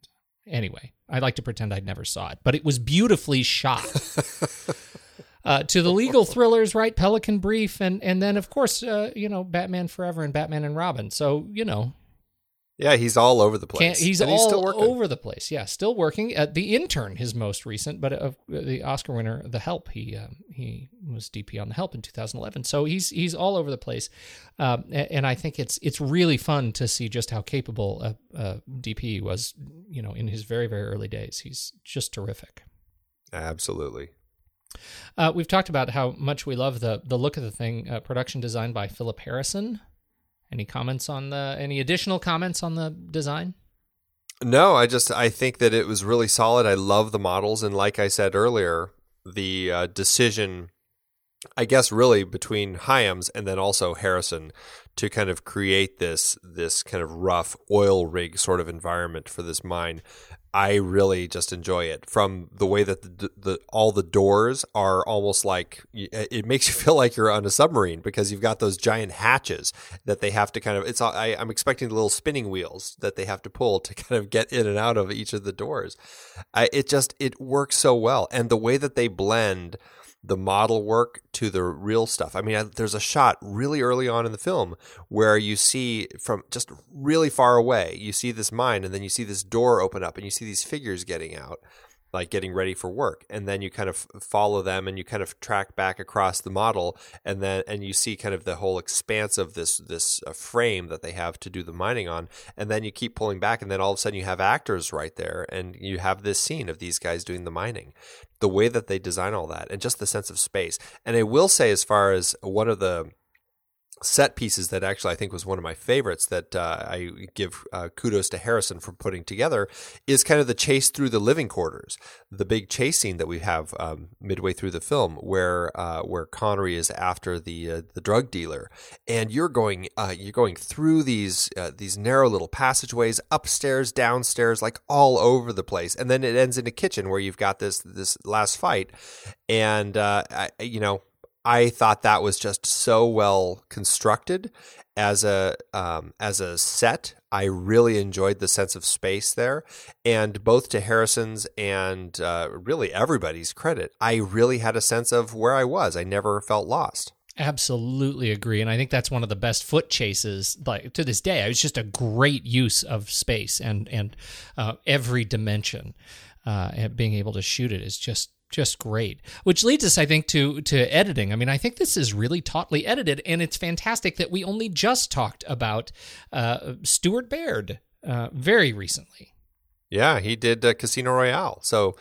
Anyway, I like to pretend I never saw it, but it was beautifully shot. *laughs* uh, to the legal thrillers, right? Pelican Brief, and and then of course, uh, you know, Batman Forever and Batman and Robin. So you know, yeah, he's all over the place. he's and all he's over the place. Yeah, still working. At the Intern, his most recent, but uh, the Oscar winner, The Help. He um, he was DP on The Help in 2011. So he's he's all over the place, um, and I think it's it's really fun to see just how capable a, a DP was. You know, in his very very early days, he's just terrific. Absolutely. Uh, we've talked about how much we love the the look of the thing. Uh, production design by Philip Harrison. Any comments on the? Any additional comments on the design? No, I just I think that it was really solid. I love the models, and like I said earlier, the uh, decision, I guess, really between Hyams and then also Harrison to kind of create this this kind of rough oil rig sort of environment for this mine I really just enjoy it from the way that the, the, all the doors are almost like it makes *laughs* you feel like you're on a submarine because you've got those giant hatches that they have to kind of it's I, I'm expecting the little spinning wheels that they have to pull to *laughs* kind of get in and out of each of the doors. I, it just it works so well and the way that they blend the model work to the real stuff. I mean, there's a shot really early on in the film where you see from just really far away, you see this mine and then you see this door open up and you see these figures getting out like getting ready for work and then you kind of follow them and you kind of track back across the model and then and you see kind of the whole expanse of this this uh, frame that they have to do the mining on and then you keep pulling back and then all of a sudden you have actors right there and you have this scene of these guys doing the mining. The way that they design all that and just the sense of space. And i will say as far as one of the set pieces that actually I think was one of my favorites that uh, I give uh, kudos to Harrison for putting together is kind of the chase through the living quarters, the big chase scene that we have um, midway through the film, where uh, where Connery is after the uh, the drug dealer, and you're going uh, you're going through these uh, these narrow little passageways, upstairs, downstairs, like all over the place, and then it ends in a kitchen where you've got this this last fight, and I, you know I thought that was just so well constructed as a um, as a set. I really enjoyed the sense of space there, and both to Harrison's and uh, really everybody's credit, I really had a sense of where I was. I never felt lost. Absolutely agree, and I think that's one of the best foot chases. Like to this day, it was just a great use of space and and uh, every dimension. Uh, and being able to shoot it is just just great. Which leads us, I think, to to editing. I mean, I think this is really tautly edited, and it's fantastic that we only just talked about uh, Stuart Baird uh, very recently. Yeah, he did uh, Casino Royale, so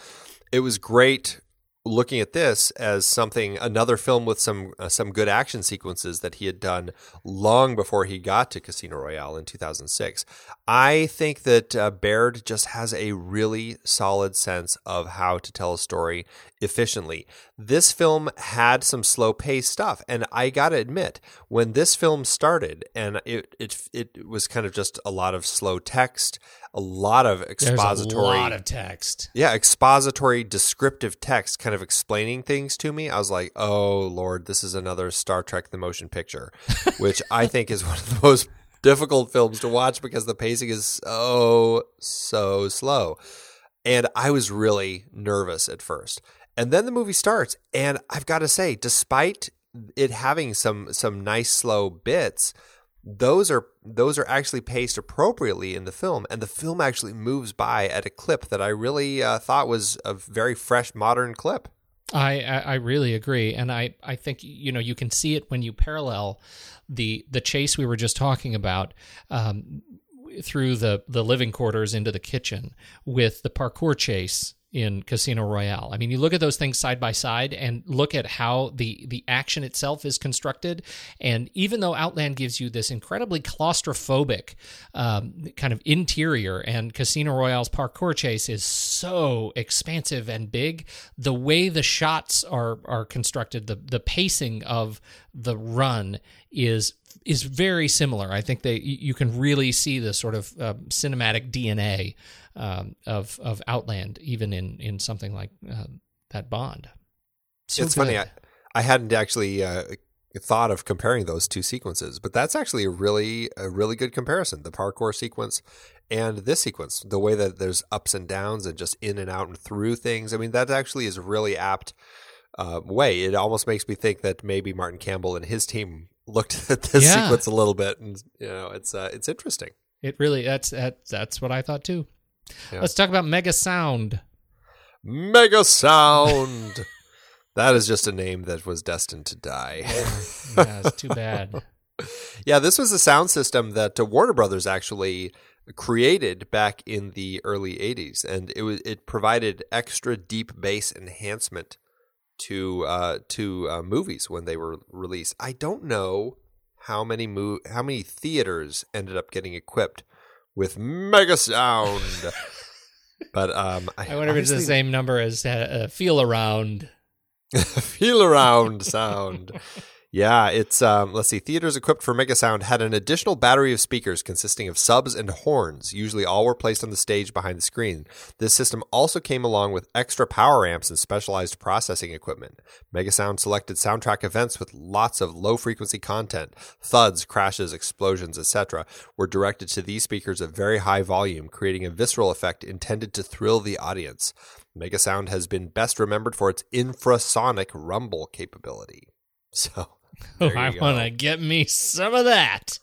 it was great looking at this as something another film with some uh, some good action sequences that he had done long before he got to Casino Royale in 2006. I think that uh, Baird just has a really solid sense of how to tell a story efficiently. This film had some slow paced stuff, and I got to admit, when this film started, and it it it was kind of just a lot of slow text a lot of expository There's a lot of text. Yeah, expository descriptive text kind of explaining things to me. I was like, "Oh lord, this is another Star Trek the motion picture," *laughs* which I think is one of the most difficult films to watch because the pacing is so so slow. And I was really nervous at first. And then the movie starts and I've got to say despite it having some some nice slow bits, those are those are actually paced appropriately in the film, and the film actually moves by at a clip that I really uh, thought was a very fresh, modern clip. I, I really agree, and I, I think you know you can see it when you parallel the the chase we were just talking about um, through the the living quarters into the kitchen with the parkour chase in Casino Royale. I mean, you look at those things side by side and look at how the the action itself is constructed. And even though Outland gives you this incredibly claustrophobic um, kind of interior, and Casino Royale's parkour chase is so expansive and big, the way the shots are are constructed, the the pacing of the run is is very similar. I think they you can really see the sort of uh, cinematic DNA um, of of Outland, even in in something like uh, that Bond. So it's good. funny. I, I hadn't actually uh, thought of comparing those two sequences, but that's actually a really a really good comparison. The parkour sequence and this sequence, the way that there's ups and downs and just in and out and through things. I mean, that actually is a really apt. Uh, way it almost makes me think that maybe Martin Campbell and his team looked *laughs* at this yeah. sequence a little bit, and you know, it's uh, it's interesting. It really that's that, that's what I thought too. Yeah. Let's talk about Mega Sound. Mega Sound. *laughs* that is just a name that was destined to die. *laughs* yeah, it's too bad. *laughs* yeah, this was a sound system that uh, Warner Brothers actually created back in the early 80s and it was it provided extra deep bass enhancement to uh, to uh, movies when they were released. I don't know how many mo- how many theaters ended up getting equipped with mega sound. *laughs* but um, I, I wonder if it's the same number as uh, feel around. *laughs* feel around sound. *laughs* Yeah, it's um, let's see. Theaters equipped for Mega Sound had an additional battery of speakers consisting of subs and horns. Usually, all were placed on the stage behind the screen. This system also came along with extra power amps and specialized processing equipment. Mega Sound selected soundtrack events with lots of low frequency content. Thuds, crashes, explosions, etc., were directed to these speakers at very high volume, creating a visceral effect intended to thrill the audience. Mega Sound has been best remembered for its infrasonic rumble capability. *laughs* So *laughs* Oh, I want to get me some of that.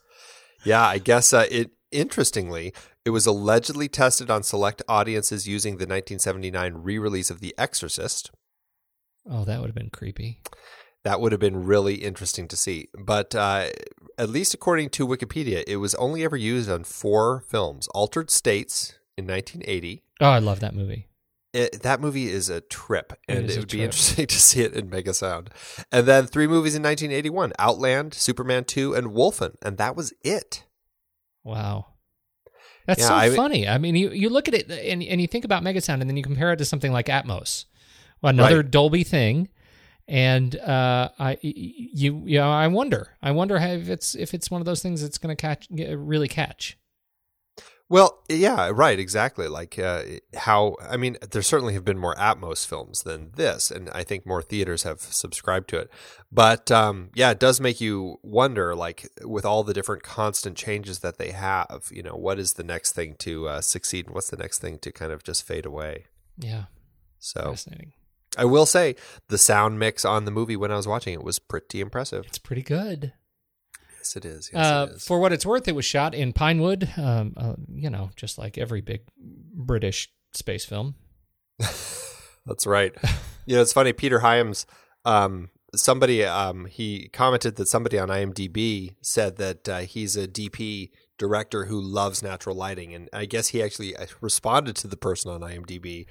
Yeah, I guess uh, it. Interestingly, it was allegedly tested on select audiences using the 1979 re-release of The Exorcist. Oh, that would have been creepy. That would have been really interesting to see. But uh, at least according to Wikipedia, it was only ever used on four films: Altered States in 1980. Oh, I love that movie. It, that movie is a trip, and is it, would be interesting *laughs* to see it in Mega Sound. And then three movies in 1981: Outland, Superman 2, and Wolfen, and that was it. Wow. That's Yeah, so I- funny. I mean, you, you look at it and, and you think about Megasound, and then you compare it to something like Atmos, another Right. Dolby thing. And uh, I, you, you know, I wonder, I wonder if it's if it's one of those things that's going to catch, really catch. Well, yeah, right, exactly. Like uh, how I mean, there certainly have been more Atmos films than this, and I think more theaters have subscribed to it. But um, yeah, it does make you wonder, like with all the different constant changes that they have. You know, what is the next thing to uh, succeed, and what's the next thing to kind of just fade away? Yeah, So fascinating. I will say the sound mix on the movie when I was watching it was pretty impressive. It's pretty good. Yes, it is. Yes, Uh, it is. for what it's worth, it was shot in Pinewood. Um, uh, you know, just like every big British space film. *laughs* That's right. you know, it's funny. Peter Hyams, um, somebody, um, he commented that somebody on IMDb said that uh, he's a DP director who loves natural lighting, and I guess he actually uh, responded to the person on IMDb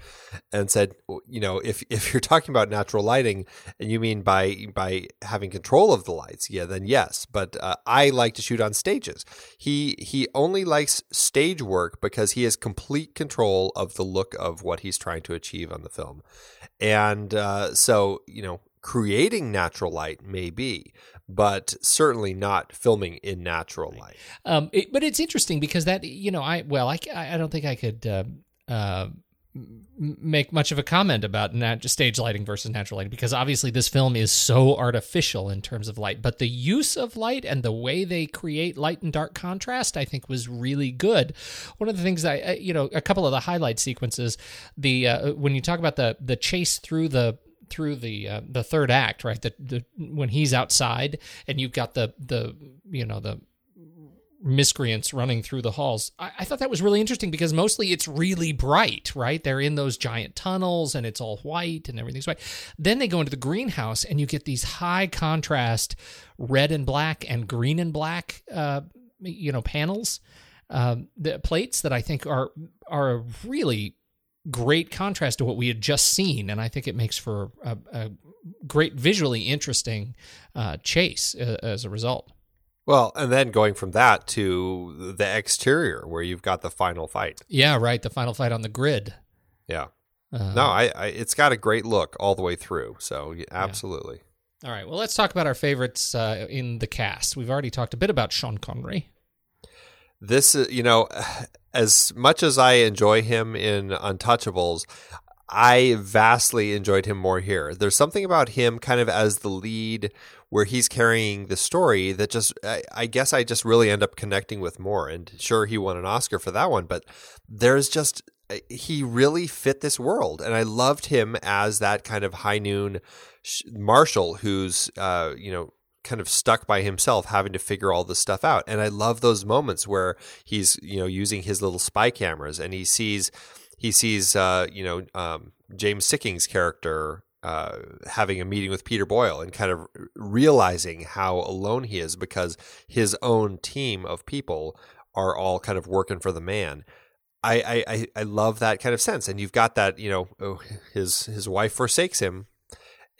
and said, you know, if if you're talking about natural lighting and you mean by by having control of the lights, yeah, then yes. But uh, I like to shoot on stages. He he only likes stage work because he has complete control of the look of what he's trying to achieve on the film, and uh, so you know, creating natural light may be, but certainly not filming in natural light. Um, it, but it's interesting because that you know I well I, I don't think I could uh, uh, make much of a comment about nat- stage lighting versus natural lighting because obviously this film is so artificial in terms of light, but the use of light and the way they create light and dark contrast I think was really good. One of the things I you know a couple of the highlight sequences the uh, when you talk about the the chase through the through the uh, the third act, right? The, the when he's outside and you've got the the you know the miscreants running through the halls. I, I thought that was really interesting because mostly it's really bright, right? They're in those giant tunnels and it's all white and everything's white. Then they go into the greenhouse and you get these high contrast red and black and green and black, uh, you know, panels, um, the plates that I think are are a really great contrast to what we had just seen, and I think it makes for a, a great visually interesting uh, chase uh, as a result. Well, and then going from that to the exterior where you've got the final fight. Yeah, right. The final fight on the grid. Yeah. Uh, No, I, I it's got a great look all the way through. So yeah, absolutely. All right. Well, let's talk about our favorites uh, in the cast. We've already talked a bit about Sean Connery. This is, you know, *sighs* as much as I enjoy him in Untouchables, I vastly enjoyed him more here. There's something about him kind of as the lead where he's carrying the story that just, I, I guess I just really end up connecting with more. And sure, he won an Oscar for that one, but there's just, he really fit this world. And I loved him as that kind of high noon sh- marshal who's, uh, you know, kind of stuck by himself having to figure all this stuff out. And i love those moments where he's you know using his little spy cameras and he sees he sees uh you know um james sikking's character uh having a meeting with peter boyle and kind of realizing how alone he is because his own team of people are all kind of working for the man. I, I, I- love that kind of sense, and you've got that you know oh, his his wife forsakes him,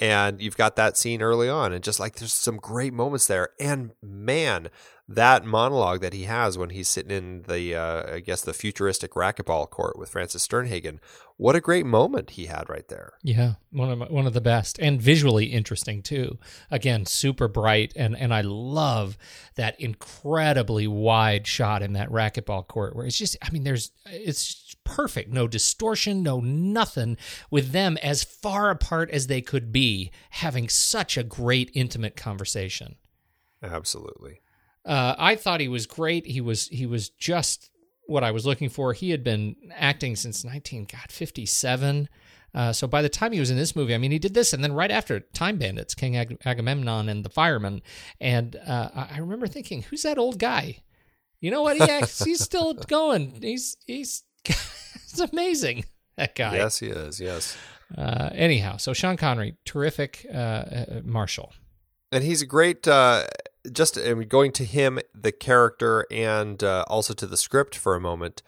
and you've got that scene early on and just like there's some great moments there and man that monologue that he has when he's sitting in the uh, i guess the futuristic racquetball court with frances sternhagen what a great moment he had right there Yeah, one of my, one of the best, and visually interesting too. Again, super bright, and and I love that incredibly wide shot in that racquetball court where it's just, I mean, there's it's perfect, no distortion, no nothing, with them as far apart as they could be, having such a great intimate conversation. absolutely Uh, I thought he was great. He was he was just what I was looking for. He had been acting since 19 God 57. Uh, so by the time he was in this movie, I mean, he did this, and then right after Time Bandits, King Ag- Agamemnon and the Fireman, and uh, I I remember thinking, who's that old guy? You know what? He acts, he's still *laughs* going. He's he's *laughs* *laughs* it's amazing that guy. yes he is yes Uh, anyhow, so Sean Connery, terrific uh, uh, Marshall. and he's a great uh just going to him the character and uh, also to the script for a moment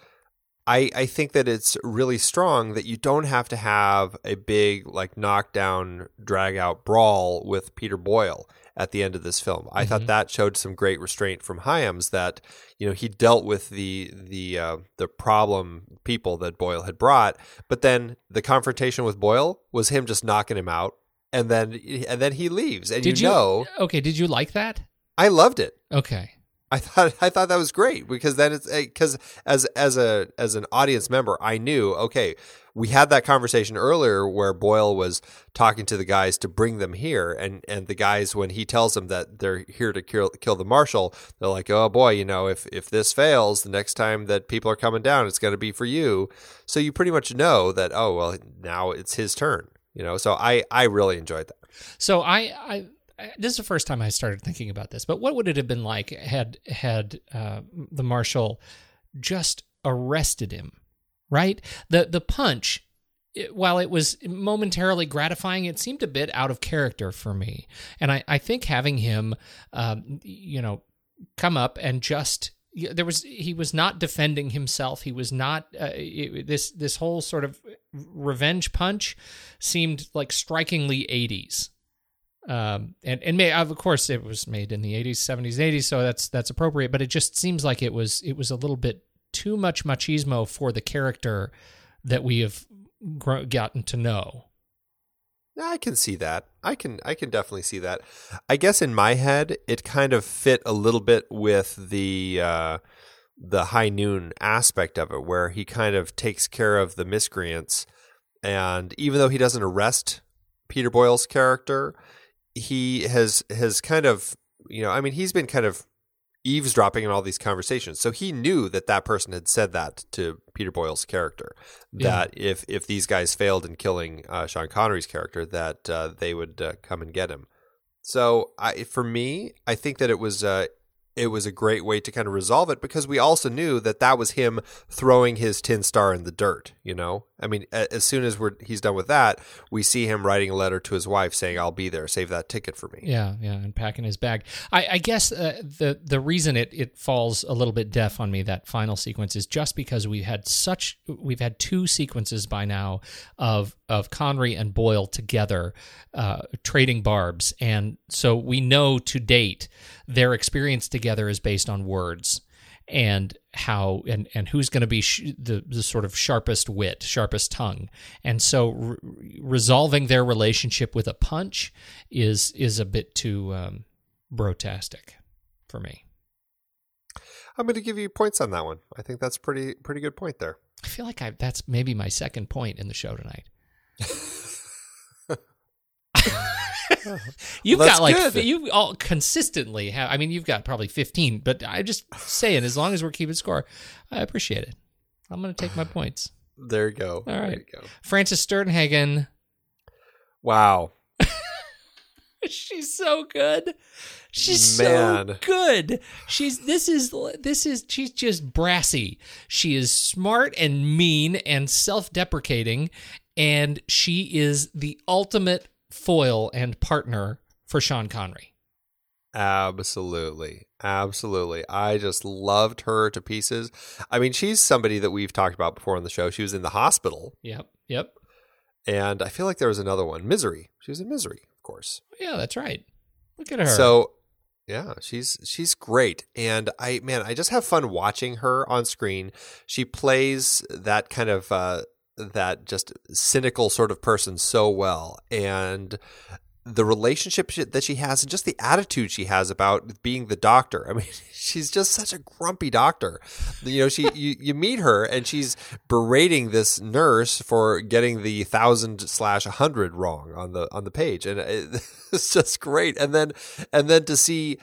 I, I think that it's really strong that you don't have to have a big like knockdown drag out brawl with Peter Boyle at the end of this film. I thought that showed some great restraint from Hyams that you know he dealt with the the uh, the problem people that Boyle had brought, but then the confrontation with Boyle was him just knocking him out, and then and then he leaves, and Did you you know Okay, did you like that? I loved it. Okay. I thought I thought that was great because then it's because as as a as an audience member, I knew okay, we had that conversation earlier where Boyle was talking to the guys to bring them here, and and the guys when he tells them that they're here to kill kill the marshal, they're like, oh boy, you know, if if this fails, the next time that people are coming down, it's going to be for you. So you pretty much know that oh well, now it's his turn. You know, so I I really enjoyed that. So I, I, this is the first time I started thinking about this. But what would it have been like had had uh, the marshal just arrested him? Right. The the punch, it, while it was momentarily gratifying, it seemed a bit out of character for me. And I I think having him, um, you know, come up and just there was he was not defending himself he was not uh, it- this this whole sort of revenge punch seemed like strikingly 80s um and and may of course it was made in the 80s 70s 80s so that's that's appropriate but it just seems like it was it was a little bit too much machismo for the character that we have gro- gotten to know I can see that. I can I can definitely see that. I guess in my head it kind of fit a little bit with the uh the high noon aspect of it where he kind of takes care of the miscreants and even though he doesn't arrest Peter Boyle's character, he has has kind of, you know, I mean he's been kind of eavesdropping in all these conversations. So he knew that that person had said that to Peter Boyle's character that if if these guys failed in killing uh, Sean Connery's character, that uh, they would uh, come and get him. So I, for me, I think that it was uh, it was a great way to kind of resolve it because we also knew that that was him throwing his tin star in the dirt. You know, I mean, as soon as we're he's done with that, we see him writing a letter to his wife saying, "I'll be there. Save that ticket for me." Yeah, yeah, and packing his bag. I, I guess uh, the the reason it, it falls a little bit deaf on me that final sequence is just because we had such we've had two sequences by now of of Connery and Boyle together uh, trading barbs, and so we know to date their experience together is based on words and how and and who's going to be sh- the the sort of sharpest wit, sharpest tongue, and so re- resolving their relationship with a punch is is a bit too um, brotastic for me. I'm going to give you points on that one. I think that's pretty pretty good point there. I feel like I that's maybe my second point in the show tonight. *laughs* *laughs* *laughs* you've Well, got like good. you all consistently have. I mean, you've got probably fifteen, but I'm just saying, as long as we're keeping score, I appreciate it. I'm going to take my *sighs* points. There you go. All right, There right. you go. Frances Sternhagen, Wow. *laughs* she's so good. She's Man. so good. She's this is this is she's just brassy. She is smart and mean and self-deprecating and she is the ultimate foil and partner for Sean Connery. Absolutely. Absolutely. I just loved her to pieces. I mean, she's somebody that we've talked about before on the show. She was in the hospital, Yep. Yep. and I feel like there was another one, Misery. She was in Misery, of course. Yeah, that's right. Look at her. So, yeah, she's she's great, and I man, I just have fun watching her on screen. She plays that kind of uh, that just cynical sort of person so well, and the relationship that she has, and just the attitude she has about being the doctor. I mean, *laughs* she's just such a grumpy doctor. You know, she you, you meet her, and she's berating this nurse for getting the thousand slash a hundred wrong on the on the page, and it, *laughs* it's just great. And then and then to see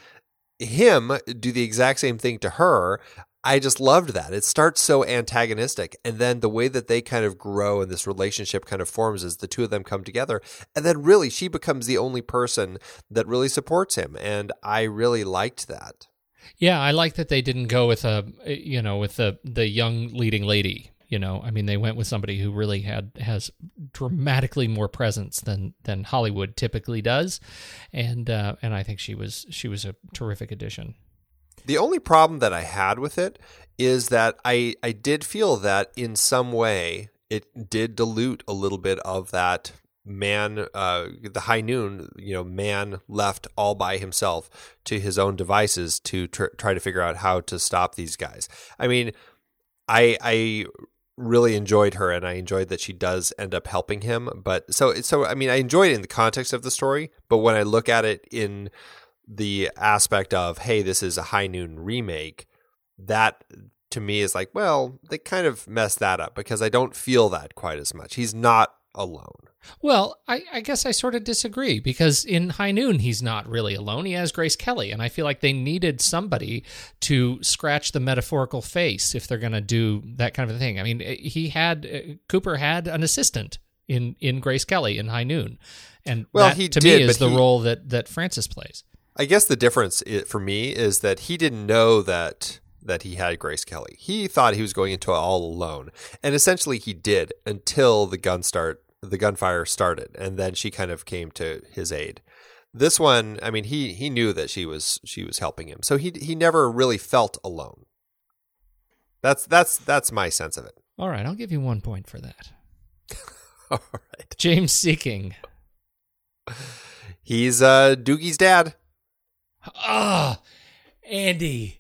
him do the exact same thing to her I just loved that. It starts so antagonistic, and then the way that they kind of grow and this relationship kind of forms as the two of them come together, and then really she becomes the only person that really supports him, and I really liked that. Yeah, I like that they didn't go with a you know with the the young leading lady. You know, I mean, they went with somebody who really had has dramatically more presence than than Hollywood typically does, and uh, and I think she was she was a terrific addition. The only problem that I had with it is that I I did feel that in some way it did dilute a little bit of that man uh the high noon you know man left all by himself to his own devices to tr- try to figure out how to stop these guys. I mean i i really enjoyed her and i enjoyed that she does end up helping him but so so i mean i enjoyed it in the context of the story but when i look at it in the aspect of hey this is a high noon remake that to me is like well they kind of messed that up because i don't feel that quite as much he's not alone Well, I, I guess I sort of disagree because in High Noon, he's not really alone. He has Grace Kelly, and I feel like they needed somebody to scratch the metaphorical face if they're going to do that kind of a thing. I mean, he had uh, Cooper had an assistant in in Grace Kelly in High Noon, and Well, that, he to did, me is the he- role that that Frances plays. I guess the difference for me is that he didn't know that that he had Grace Kelly. He thought he was going into it all alone, and essentially he did until the gun start the gunfire started, and then she kind of came to his aid. This one, I mean, he he knew that she was she was helping him, so he he never really felt alone. That's that's that's my sense of it. All right, I'll give you one point for that. *laughs* All right, James Sikking. he's uh Doogie's dad. Ah, Andy.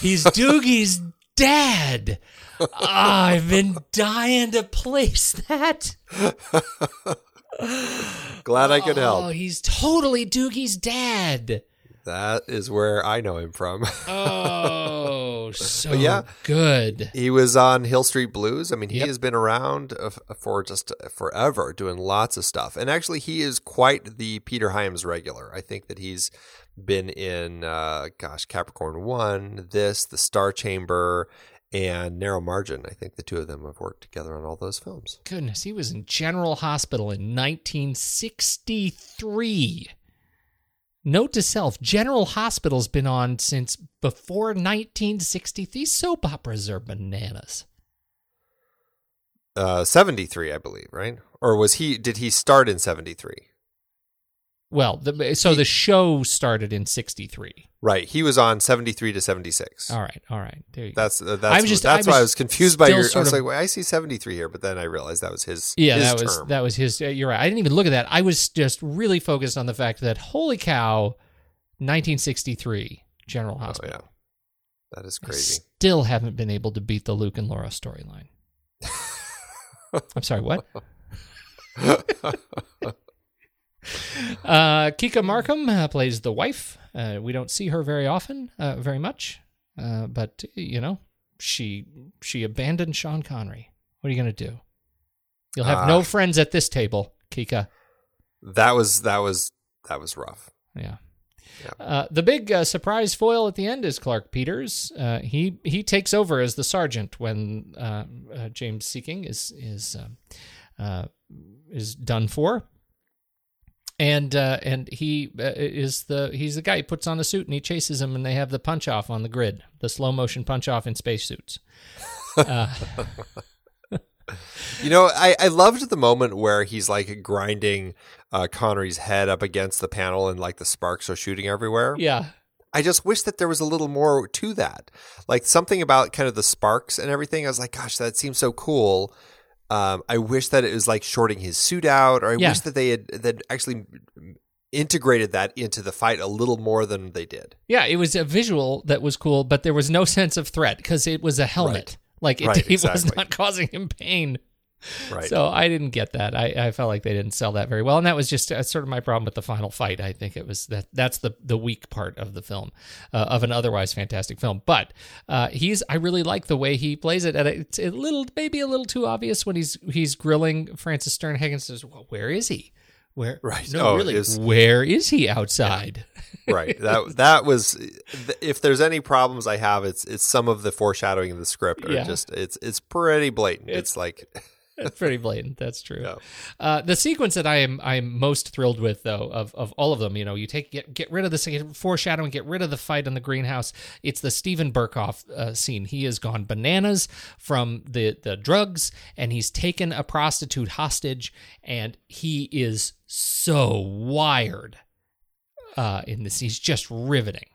He's Doogie's dad. Ah, I've been dying to place that. Glad I could Oh, help. he's totally Doogie's dad. That is where I know him from. Oh, *laughs* so But yeah. good. He was on Hill Street Blues. I mean, he Yep. has been around uh, for just forever doing lots of stuff. And actually, he is quite the Peter Hyams regular. I think that he's been in, uh, gosh, Capricorn 1, this, The Star Chamber, and Narrow Margin. I think the two of them have worked together on all those films. Goodness, he was in General Hospital in 1963. Note to self General Hospital's been on since before 1960. These soap operas are bananas. Uh, 73, I believe, right? Or was he, did he start in 73? Well, the, so the show started in 63. Right. He was on 73 to 76. All right, all right. There you go. That's uh, that's I was just- that's I why I was confused by your. I was of- like, well, I see seventy three here, but then I realized that was his. Yeah, his that was term. that was his. uh, You're right. I didn't even look at that. I was just really focused on the fact that holy cow, 1963 General Oh Hospital. yeah, that is I crazy. Still haven't been able to beat the Luke and Laura storyline. *laughs* I'm sorry, what? *laughs* *laughs* uh, Kika Markham uh, plays the wife. Uh, we don't see her very often, uh, very much, uh, but you know, she she abandoned Sean Connery. What are you gonna do? You'll have no Ah. friends at this table, Kika. That was that was that was rough. Yeah. Yeah. Uh, the big uh, surprise foil at the end is Clarke Peters. Uh, he he takes over as the sergeant when uh, uh, James Sikking is is um, uh, is done for, and uh, and he uh, is the he's the guy who puts on the suit and he chases him and they have the punch off on the grid, the slow motion punch off in spacesuits. Uh, *laughs* You know, I I loved the moment where he's like grinding uh, Connery's head up against the panel and like the sparks are shooting everywhere. yeah, I just wish that there was a little more to that, like something about kind of the sparks and everything. I was like, gosh, that seems so cool. Um, I wish that it was like shorting his suit out, or I Yeah. wish that they had that actually integrated that into the fight a little more than they did. Yeah, it was a visual that was cool, but there was no sense of threat because it was a helmet. Right. Like it, Right, *laughs* it was not causing him pain. Right. So I didn't get that. I, I felt like they didn't sell that very well, and that was just uh, sort of my problem with the final fight. I think it was that that's the the weak part of the film, uh, of an otherwise fantastic film. But uh, he's I really like the way he plays it, and it's a little maybe a little too obvious when he's he's grilling Frances Sternhagen. Says, well, "Where is he? Where? Right. No, Oh, really. it's- Where is he outside? right. That that was if there's any problems I have, it's it's some of the foreshadowing in the script, or Yeah. just it's it's pretty blatant. It's- It's, like *laughs* That's pretty blatant. That's true. Yeah. Uh, the sequence that I am I'm most thrilled with, though, of, of all of them, you know, you take get get rid of the foreshadowing, get rid of the fight in the greenhouse. It's the Steven Berkoff uh, scene. He has gone bananas from the the drugs, and he's taken a prostitute hostage, and he is so wired. Uh, in this, he's just riveting.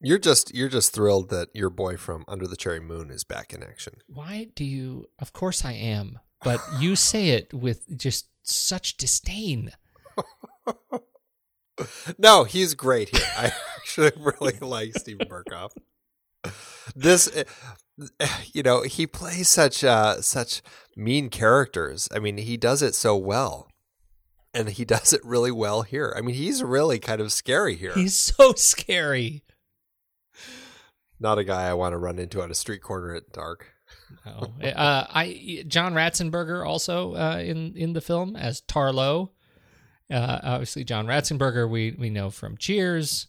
You're just you're just thrilled that your boy from Under the Cherry Moon is back in action. Why do you? Of course I am, but you say it with just such disdain. *laughs* No, he's great here. I actually really like Steven Berkoff. This, uh, you know, he plays such uh, such mean characters. I mean, he does it so well, and he does it really well here. I mean, he's really kind of scary here. He's so scary. Not a guy I want to run into on a street corner at dark. No. Uh, I John Ratzenberger also uh, in in the film as Tarlo. Uh, obviously, John Ratzenberger we we know from Cheers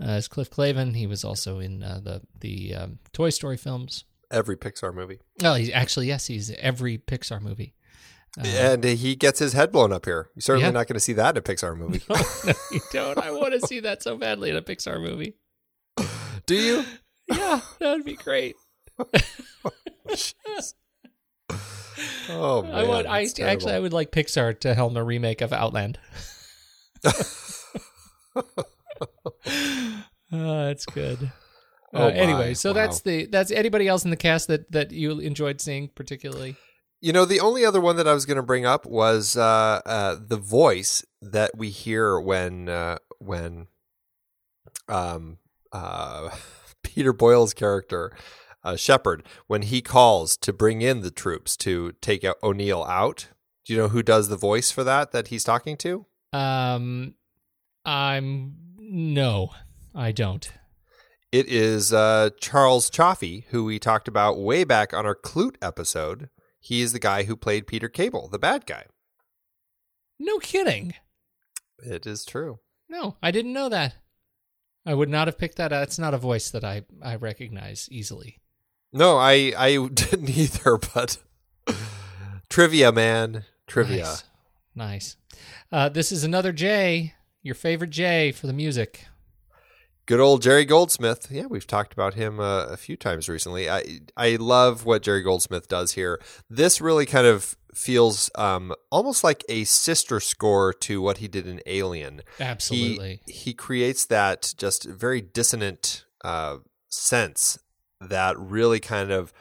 uh, as Cliff Clavin. He was also in uh, the the um, Toy Story films. Every Pixar movie, Oh, he's actually yes, he's every Pixar movie. and he gets his head blown up here. You're certainly Yeah. not going to see that in a Pixar movie, no, *laughs* you don't. I want to see that so badly in a Pixar movie. do you? Yeah, that would be great. Oh man, I would. I actually, I would like Pixar to helm a remake of Outland. Uh, *laughs* that's good. Oh uh, anyway, so wow. that's the that's anybody else in the cast that that you enjoyed seeing particularly. You know, the only other one that I was going to bring up was uh, uh, the voice that we hear when uh, when um, uh, *laughs* Peter Boyle's character uh, Shepard when he calls to bring in the troops to take O'Neill out. Do you know who does the voice for that that he's talking to? Um, I'm no, I don't. It is uh, Charles Cioffi, who we talked about way back on our Klute episode. He is the guy who played Peter Cable, the bad guy. No kidding. It is true. No, I didn't know that. I would not have picked that. out. It's not a voice that I I recognize easily. No, I I *laughs* didn't either, but *laughs* trivia, man, trivia. Nice. Nice. Uh, this is another J, your favorite J for the music. Good old Jerry Goldsmith. Yeah, we've talked about him uh, a few times recently. I I love what Jerry Goldsmith does here. This really kind of feels um, almost like a sister score to what he did in Alien. Absolutely. He he creates that just very dissonant uh, sense that really kind of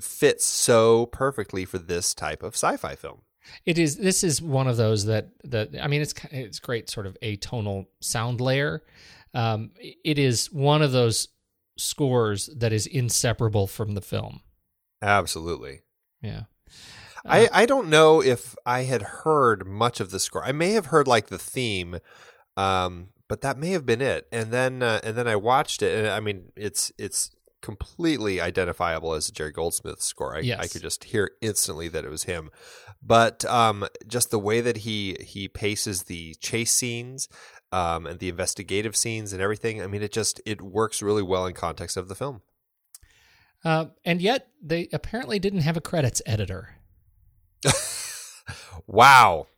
fits so perfectly for this type of sci-fi film. It is. This is one of those that that I mean, it's it's great, sort of atonal sound layer. Um, it is one of those scores that is inseparable from the film. Absolutely. Yeah. I, I don't know if I had heard much of the score. I may have heard like the theme, um, but that may have been it. And then uh, and then I watched it, and I mean, it's it's completely identifiable as a Jerry Goldsmith score. I, Yes. I could just hear instantly that it was him. But um, just the way that he he paces the chase scenes um, and the investigative scenes and everything. I mean, it just it works really well in context of the film. Uh, and yet they apparently didn't have a credits editor. *laughs* Wow.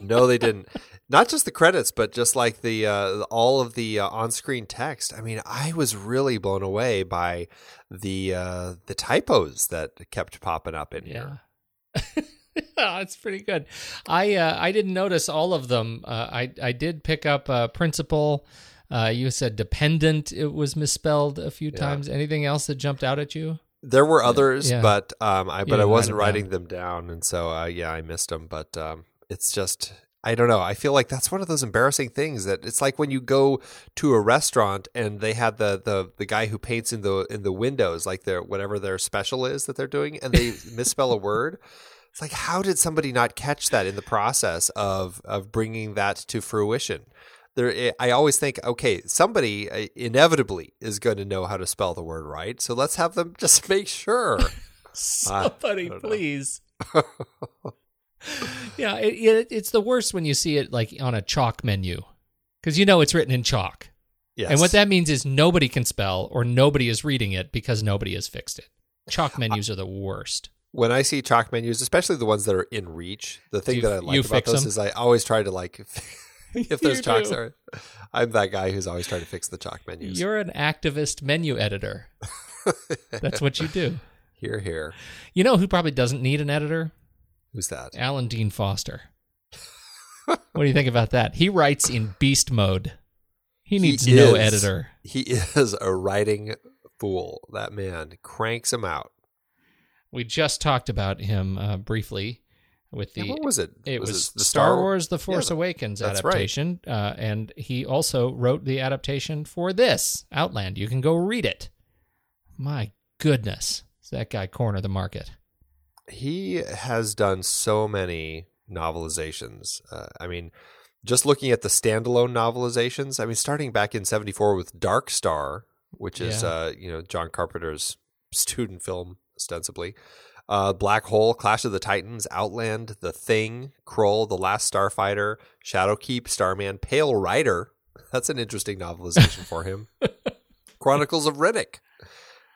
no, they didn't. *laughs* Not just the credits, but just like the uh, all of the uh, on-screen text. I mean, I was really blown away by the uh, the typos that kept popping up in here. *laughs* oh, it's pretty good. I uh, I didn't notice all of them. Uh, I I did pick up uh, principal. Uh, you said dependent. It was misspelled a few times. Anything else that jumped out at you? There were others, Yeah. but um, I but I wasn't writing them down, and so uh, yeah, I missed them. But um, it's just I don't know. I feel like that's one of those embarrassing things that it's like when you go to a restaurant and they had the the the guy who paints in the in the windows, like their whatever their special is that they're doing, and they *laughs* misspell a word. It's like how did somebody not catch that in the process of of bringing that to fruition? There, I always think, okay, somebody uh, inevitably is going to know how to spell the word right, so let's have them *laughs* just make sure. *laughs* Somebody, don't please. *laughs* yeah, it, it, it's the worst when you see it like on a chalk menu because you know it's written in chalk. Yes. And what that means is nobody can spell or nobody is reading it because nobody has fixed it. Chalk menus are the worst. when I see chalk menus, especially the ones that are in reach, the thing you- that I like about those them? is I always try to like *laughs* if those *laughs* You chalks are. I'm that guy who's always trying to fix the chalk menus. You're an activist menu editor. That's what you do. here, here. You know who probably doesn't need an editor? Who's that? Alan Dean Foster. what do you think about that? He writes in beast mode. He needs no is- editor. He is a writing fool. That man cranks him out. We just talked about him uh, briefly with the what was it? It was, it the Star Wars: The Force Yeah, Awakens that's right. adaptation, uh, and he also wrote the adaptation for this Outland. You can go read it. My goodness, does that guy corner the market? He has done so many novelizations. Uh, I mean, just looking at the standalone novelizations, I mean, starting back in 74 with Dark Star, which is, Yeah. uh, you know, John Carpenter's *laughs* student film, ostensibly. Uh, Black Hole, Clash of the Titans, Outland, The Thing, Krull, The Last Starfighter, Shadowkeep, Starman, Pale Rider. *laughs* That's an interesting novelization for him. *laughs* Chronicles of Riddick.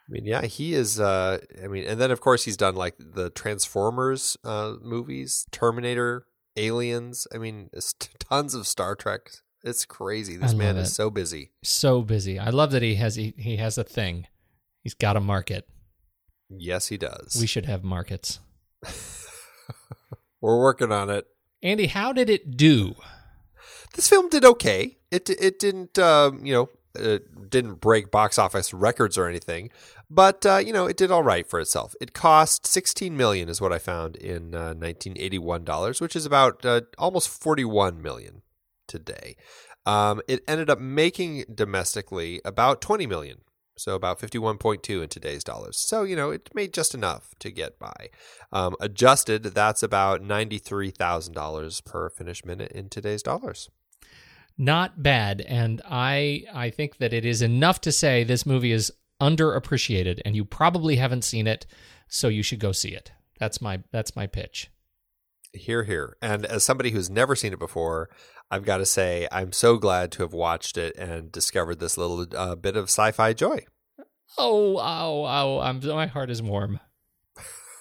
I mean, yeah, he is. Uh, I mean, and then of course he's done like the Transformers uh, movies, Terminator, Aliens. I mean, it's t- tons of Star Trek. It's crazy. This man love is so busy. So busy. I love that he has he, he has a thing. He's got a market. Yes, he does. We should have markets. *laughs* We're working on it. Andy, how did it do? This film did okay. It it didn't um, you know it didn't break box office records or anything, but uh, you know it did all right for itself. It cost 16 million is what I found in uh, 1981 dollars, which is about uh, almost 41 million today. Um, it ended up making domestically about 20 million. So about 51.2 in today's dollars. So, you know, it made just enough to get by. Um, adjusted, that's about $93,000 per finished minute in today's dollars. Not bad, and I I think that it is enough to say this movie is underappreciated, and you probably haven't seen it, so you should go see it. That's my that's my pitch. Here, here. And as somebody who's never seen it before, I've got to say I'm so glad to have watched it and discovered this little uh, bit of sci-fi joy. Oh, oh, oh! I'm my heart is warm.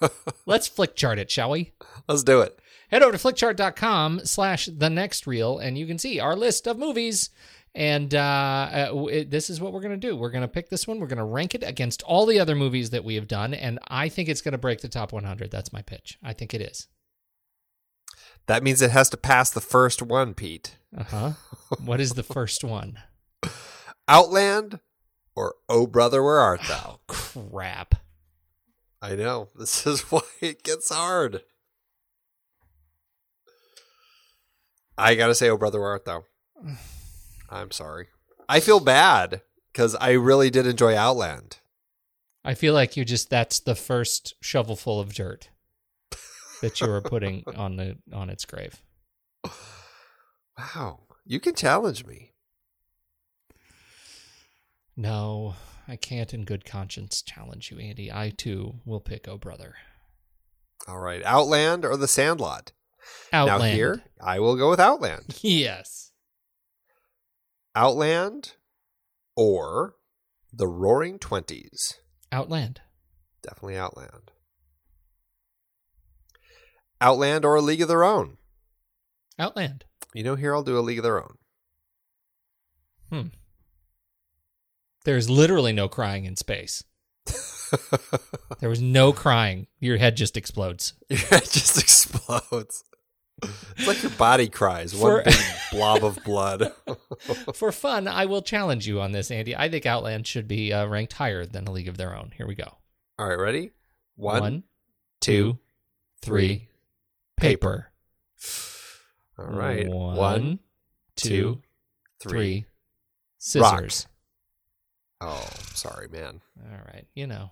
*laughs* Let's flick chart it, shall we? Let's do it. Head over to flickchart.com slash the next reel and you can see our list of movies. And uh, uh, it, this is what we're going to do. We're going to pick this one. We're going to rank it against all the other movies that we have done. And I think it's going to break the top 100. That's my pitch. I think it is. That means it has to pass the first one, Pete. Uh huh. what is the first one? Outland or Oh Brother, Where Art Thou? *sighs* Crap. I know. This is *laughs* why it gets hard. I got to say, Oh Brother, Where Art Thou? I'm sorry. I feel bad because I really did enjoy Outland. I feel like you just, that's the first shovelful of dirt that you were putting *laughs* on the on its grave. Wow. You can challenge me. No, I can't in good conscience challenge you, Andy. I too will pick Oh Brother. All right. Outland or The Sandlot? Outland. Now, here, I will go with Outland. *laughs* Yes. Outland or The Roaring Twenties? Outland. Definitely Outland. Outland or A League of Their Own? Outland. You know, here I'll do A League of Their Own. Hmm. There's literally no crying in space. *laughs* There was no crying. Your head just explodes. Your head just *laughs* explodes. It's like your body cries. For- One big blob of blood. *laughs* For fun, I will challenge you on this, Andy. I think Outland should be uh, ranked higher than A League of Their Own. Here we go. All right, ready? One, One, two, three. Paper. All right. One, One, two, two, three. three. Rock. Scissors. Oh, sorry, man. All right. You know,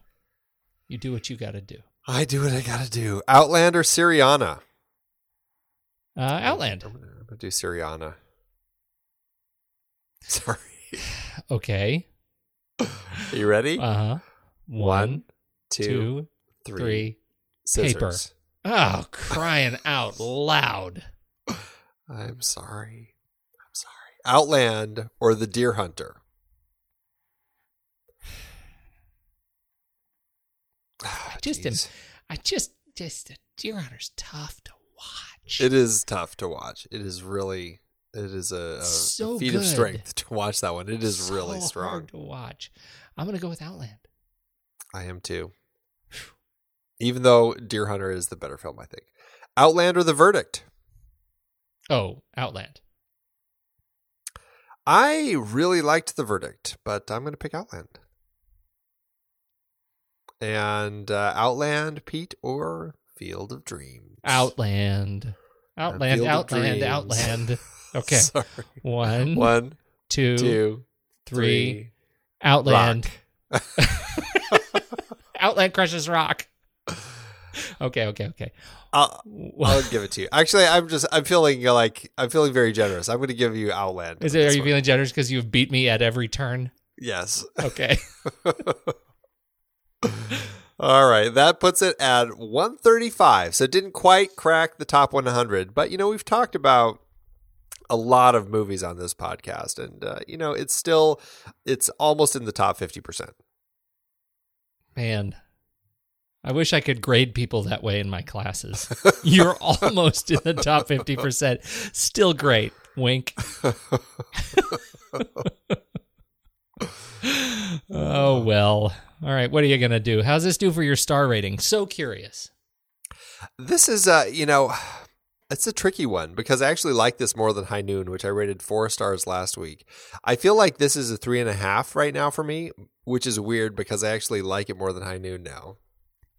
you do what you got to do. I do what I gotta do. Outland or Syriana? Uh, Outland. I'm gonna, I'm gonna do Syriana. *laughs* Sorry. Okay. Are you ready? Uh huh. One, two, two, three. three. Scissors. Oh, crying out loud. *sighs* I'm sorry. I'm sorry. Outland or The Deer Hunter? Ah, *sighs* I just am. I just, just, Deer Hunter's tough to watch. It is tough to watch. It is really. It is a, a So feat of strength to watch that one. It is So really strong. hard to watch. I'm gonna go with Outland. I am too. Even though Deer Hunter is the better film, I think. Outland or The Verdict? Oh, Outland. I really liked the verdict, but I'm going to pick Outland. And uh, Outland, Pete, or Field of Dreams? Outland. Outland, Outland. Outland. *laughs* Okay. Sorry. One, One, two, two, three. three. Outland. *laughs* Outland crushes rock. Okay, okay, okay. I'll, I'll give it to you. Actually, I'm just I'm feeling like I'm feeling very generous. I'm going to give you Outland. Is it? Are you one. feeling generous because you've beat me at every turn? Yes. Okay. *laughs* All right, that puts it at 135. So it didn't quite crack the top 100, but you know we've talked about a lot of movies on this podcast, and uh, you know it's still it's almost in the top 50 percent. Man, I wish I could grade people that way in my classes. *laughs* You're almost in the top 50%. Still great. Wink. *laughs* *laughs* oh, well. All right. What are you going to do? How's this do for your star rating? So curious. This is uh you know it's a tricky one because I actually like this more than High Noon, which I rated four stars last week. I feel like this is a three and a half right now for me, which is weird because I actually like it more than High Noon now.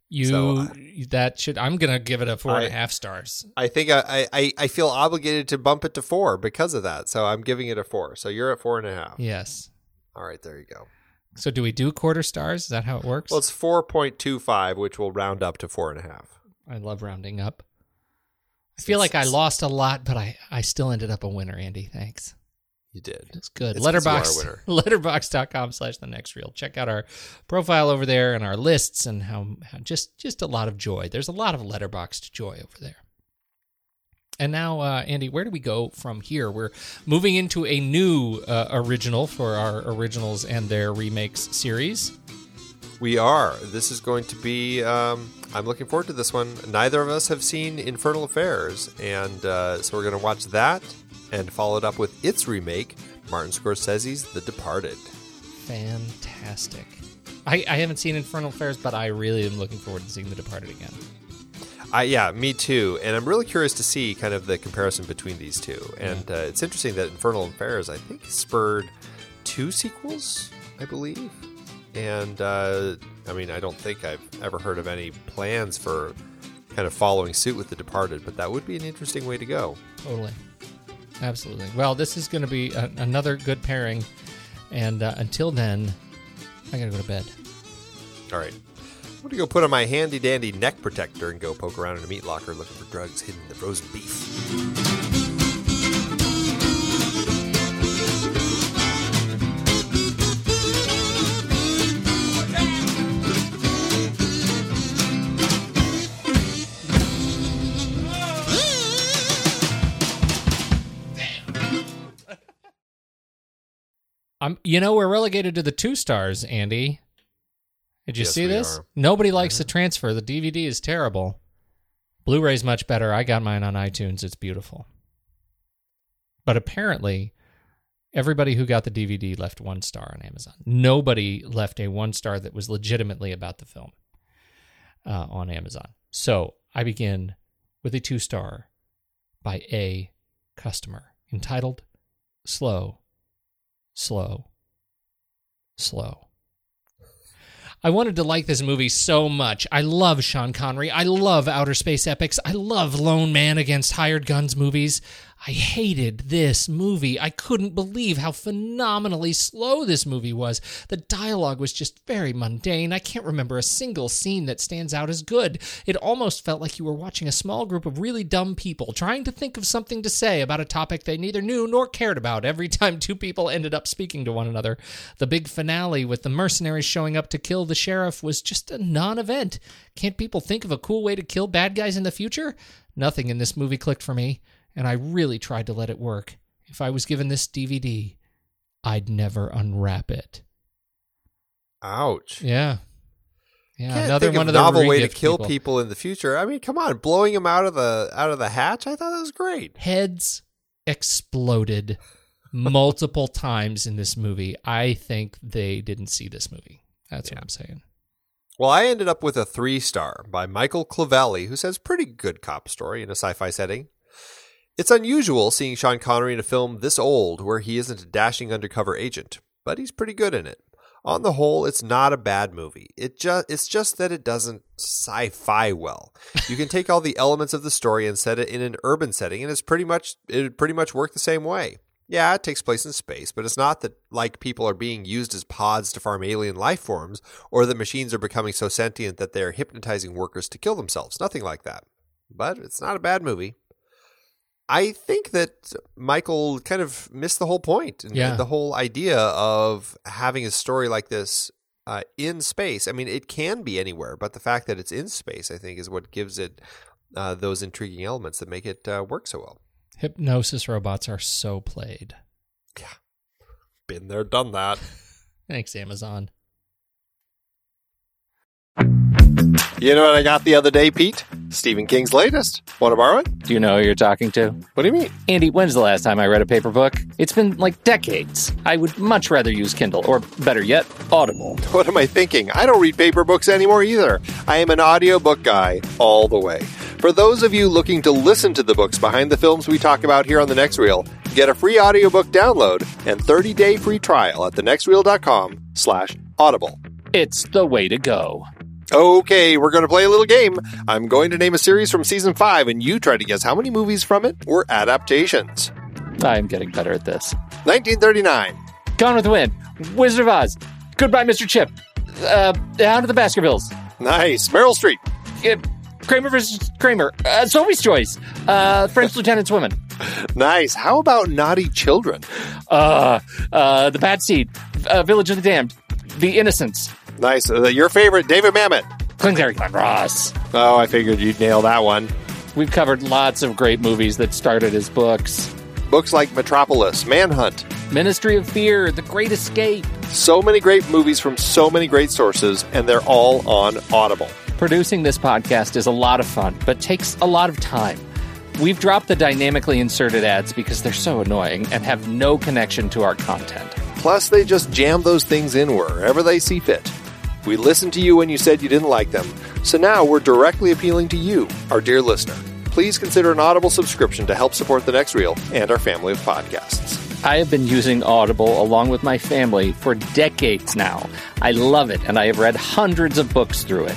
You, So, that should, I'm going to give it a four and a I- half stars. I think I, I, I feel obligated to bump it to four because of that. So I'm giving it a four. So you're at four and a half. Yes. All right, there you go. So do we do quarter stars? Is that how it works? Well, it's four point two five, which will round up to four and a half. I love rounding up. I feel like I lost a lot, but I, I still ended up a winner, Andy. Thanks. You did. It's good. It's 'cause you are a Letterbox, *laughs* letterboxd.com slash the next reel. Check out our profile over there and our lists and how, how just just a lot of joy. There's a lot of letterboxed joy over there. And now, uh, Andy, where do we go from here? We're moving into a new uh, original for our originals and their remakes series. We are. This is going to be. Um, I'm looking forward to this one. Neither of us have seen Infernal Affairs, and uh, so we're going to watch that and follow it up with its remake, Martin Scorsese's The Departed. Fantastic. I, I haven't seen Infernal Affairs, but I really am looking forward to seeing The Departed again. I, yeah, me too. And I'm really curious to see kind of the comparison between these two. And uh, it's interesting that Infernal Affairs, I think, spurred two sequels, I believe. And uh, I mean, I don't think I've ever heard of any plans for kind of following suit with The Departed, but that would be an interesting way to go. Totally. Absolutely. Well, this is going to be a, another good pairing. And uh, until then, I got to go to bed. All right. I'm to go put on my handy dandy neck protector and go poke around in a meat locker looking for drugs hidden in the frozen beef. I'm, you know, we're relegated to the two stars, Andy. Did you Yes, see this? are. Mm-hmm. Nobody likes the transfer. The DVD is terrible. Blu-ray's much better. I got mine on iTunes. It's beautiful. But apparently, everybody who got the DVD left one star on Amazon. Nobody left a one star that was legitimately about the film uh, on Amazon. So I begin with a two star by a customer entitled Slow, Slow, Slow. I wanted to like this movie so much. I love Sean Connery. I love outer space epics. I love lone man against hired guns movies. I hated this movie. I couldn't believe how phenomenally slow this movie was. The dialogue was just very mundane. I can't remember a single scene that stands out as good. It almost felt like you were watching a small group of really dumb people trying to think of something to say about a topic they neither knew nor cared about every time two people ended up speaking to one another. The big finale with the mercenaries showing up to kill the sheriff was just a non event. Can't people think of a cool way to kill bad guys in the future? Nothing in this movie clicked for me, and I really tried to let it work. If I was given this DVD, I'd never unwrap it. Ouch. Yeah. Yeah, Can't another one of of the novel way to kill people. people. in the future. I mean, come on, blowing them out of the out of the hatch. I thought that was great. Heads exploded multiple *laughs* times in this movie. I think they didn't see this movie. That's what I'm saying. Well, I ended up with a three star by Michael Clavelli, who says pretty good cop story in a sci-fi setting. It's unusual seeing Sean Connery in a film this old where he isn't a dashing undercover agent, but he's pretty good in it. On the whole, it's not a bad movie. It just it's just that it doesn't sci-fi well. You can take all the elements of the story and set it in an urban setting and it's pretty much it pretty much work the same way. Yeah, it takes place in space, but it's not that like people are being used as pods to farm alien life forms or that machines are becoming so sentient that they're hypnotizing workers to kill themselves. Nothing like that. But it's not a bad movie. I think that Michael kind of missed the whole point and Yeah. the whole idea of having a story like this uh, in space. I mean, it can be anywhere, but the fact that it's in space, I think, is what gives it uh, those intriguing elements that make it uh, work so well. Hypnosis robots are so played. Yeah. Been there, done that. *laughs* Thanks, Amazon. You know what I got the other day, Pete? Stephen King's latest. Want to borrow it? Do you know who you're talking to? What do you mean? Andy, when's the last time I read a paper book? It's been like decades. I would much rather use Kindle, or better yet, Audible. *laughs* What am I thinking? I don't read paper books anymore either. I am an audiobook guy all the way. For those of you looking to listen to the books behind the films we talk about here on The Next Reel, get a free audiobook download and 30-day free trial at thenextreel.com slash audible. It's the way to go. Okay, we're going to play a little game. I'm going to name a series from season 5 and you try to guess how many movies from it were adaptations. I'm getting better at this. 1939, Gone with the Wind, Wizard of Oz, Goodbye, Mr. Chip, uh, Out of the Baskervilles, Nice. Meryl Streep. uh, Kramer versus Kramer, uh, Sophie's Choice, uh, French Lieutenant's Women, *laughs* Nice. How about Naughty Children? uh, uh, The Bad Seed, uh, Village of the Damned, The Innocents, Nice. Uh, your favorite, David Mamet. Glenn Ross. Oh, I figured you'd nail that one. We've covered lots of great movies that started as books. Books like Metropolis, Manhunt. Ministry of Fear, The Great Escape. So many great movies from so many great sources, and they're all on Audible. Producing this podcast is a lot of fun, but takes a lot of time. We've dropped the dynamically inserted ads because they're so annoying and have no connection to our content. Plus, they just jam those things in wherever they see fit. We listened to you when you said you didn't like them, so now we're directly appealing to you, our dear listener. Please consider an Audible subscription to help support the next reel and our family of podcasts. I have been using Audible along with my family for decades now. I love it, and I have read hundreds of books through it.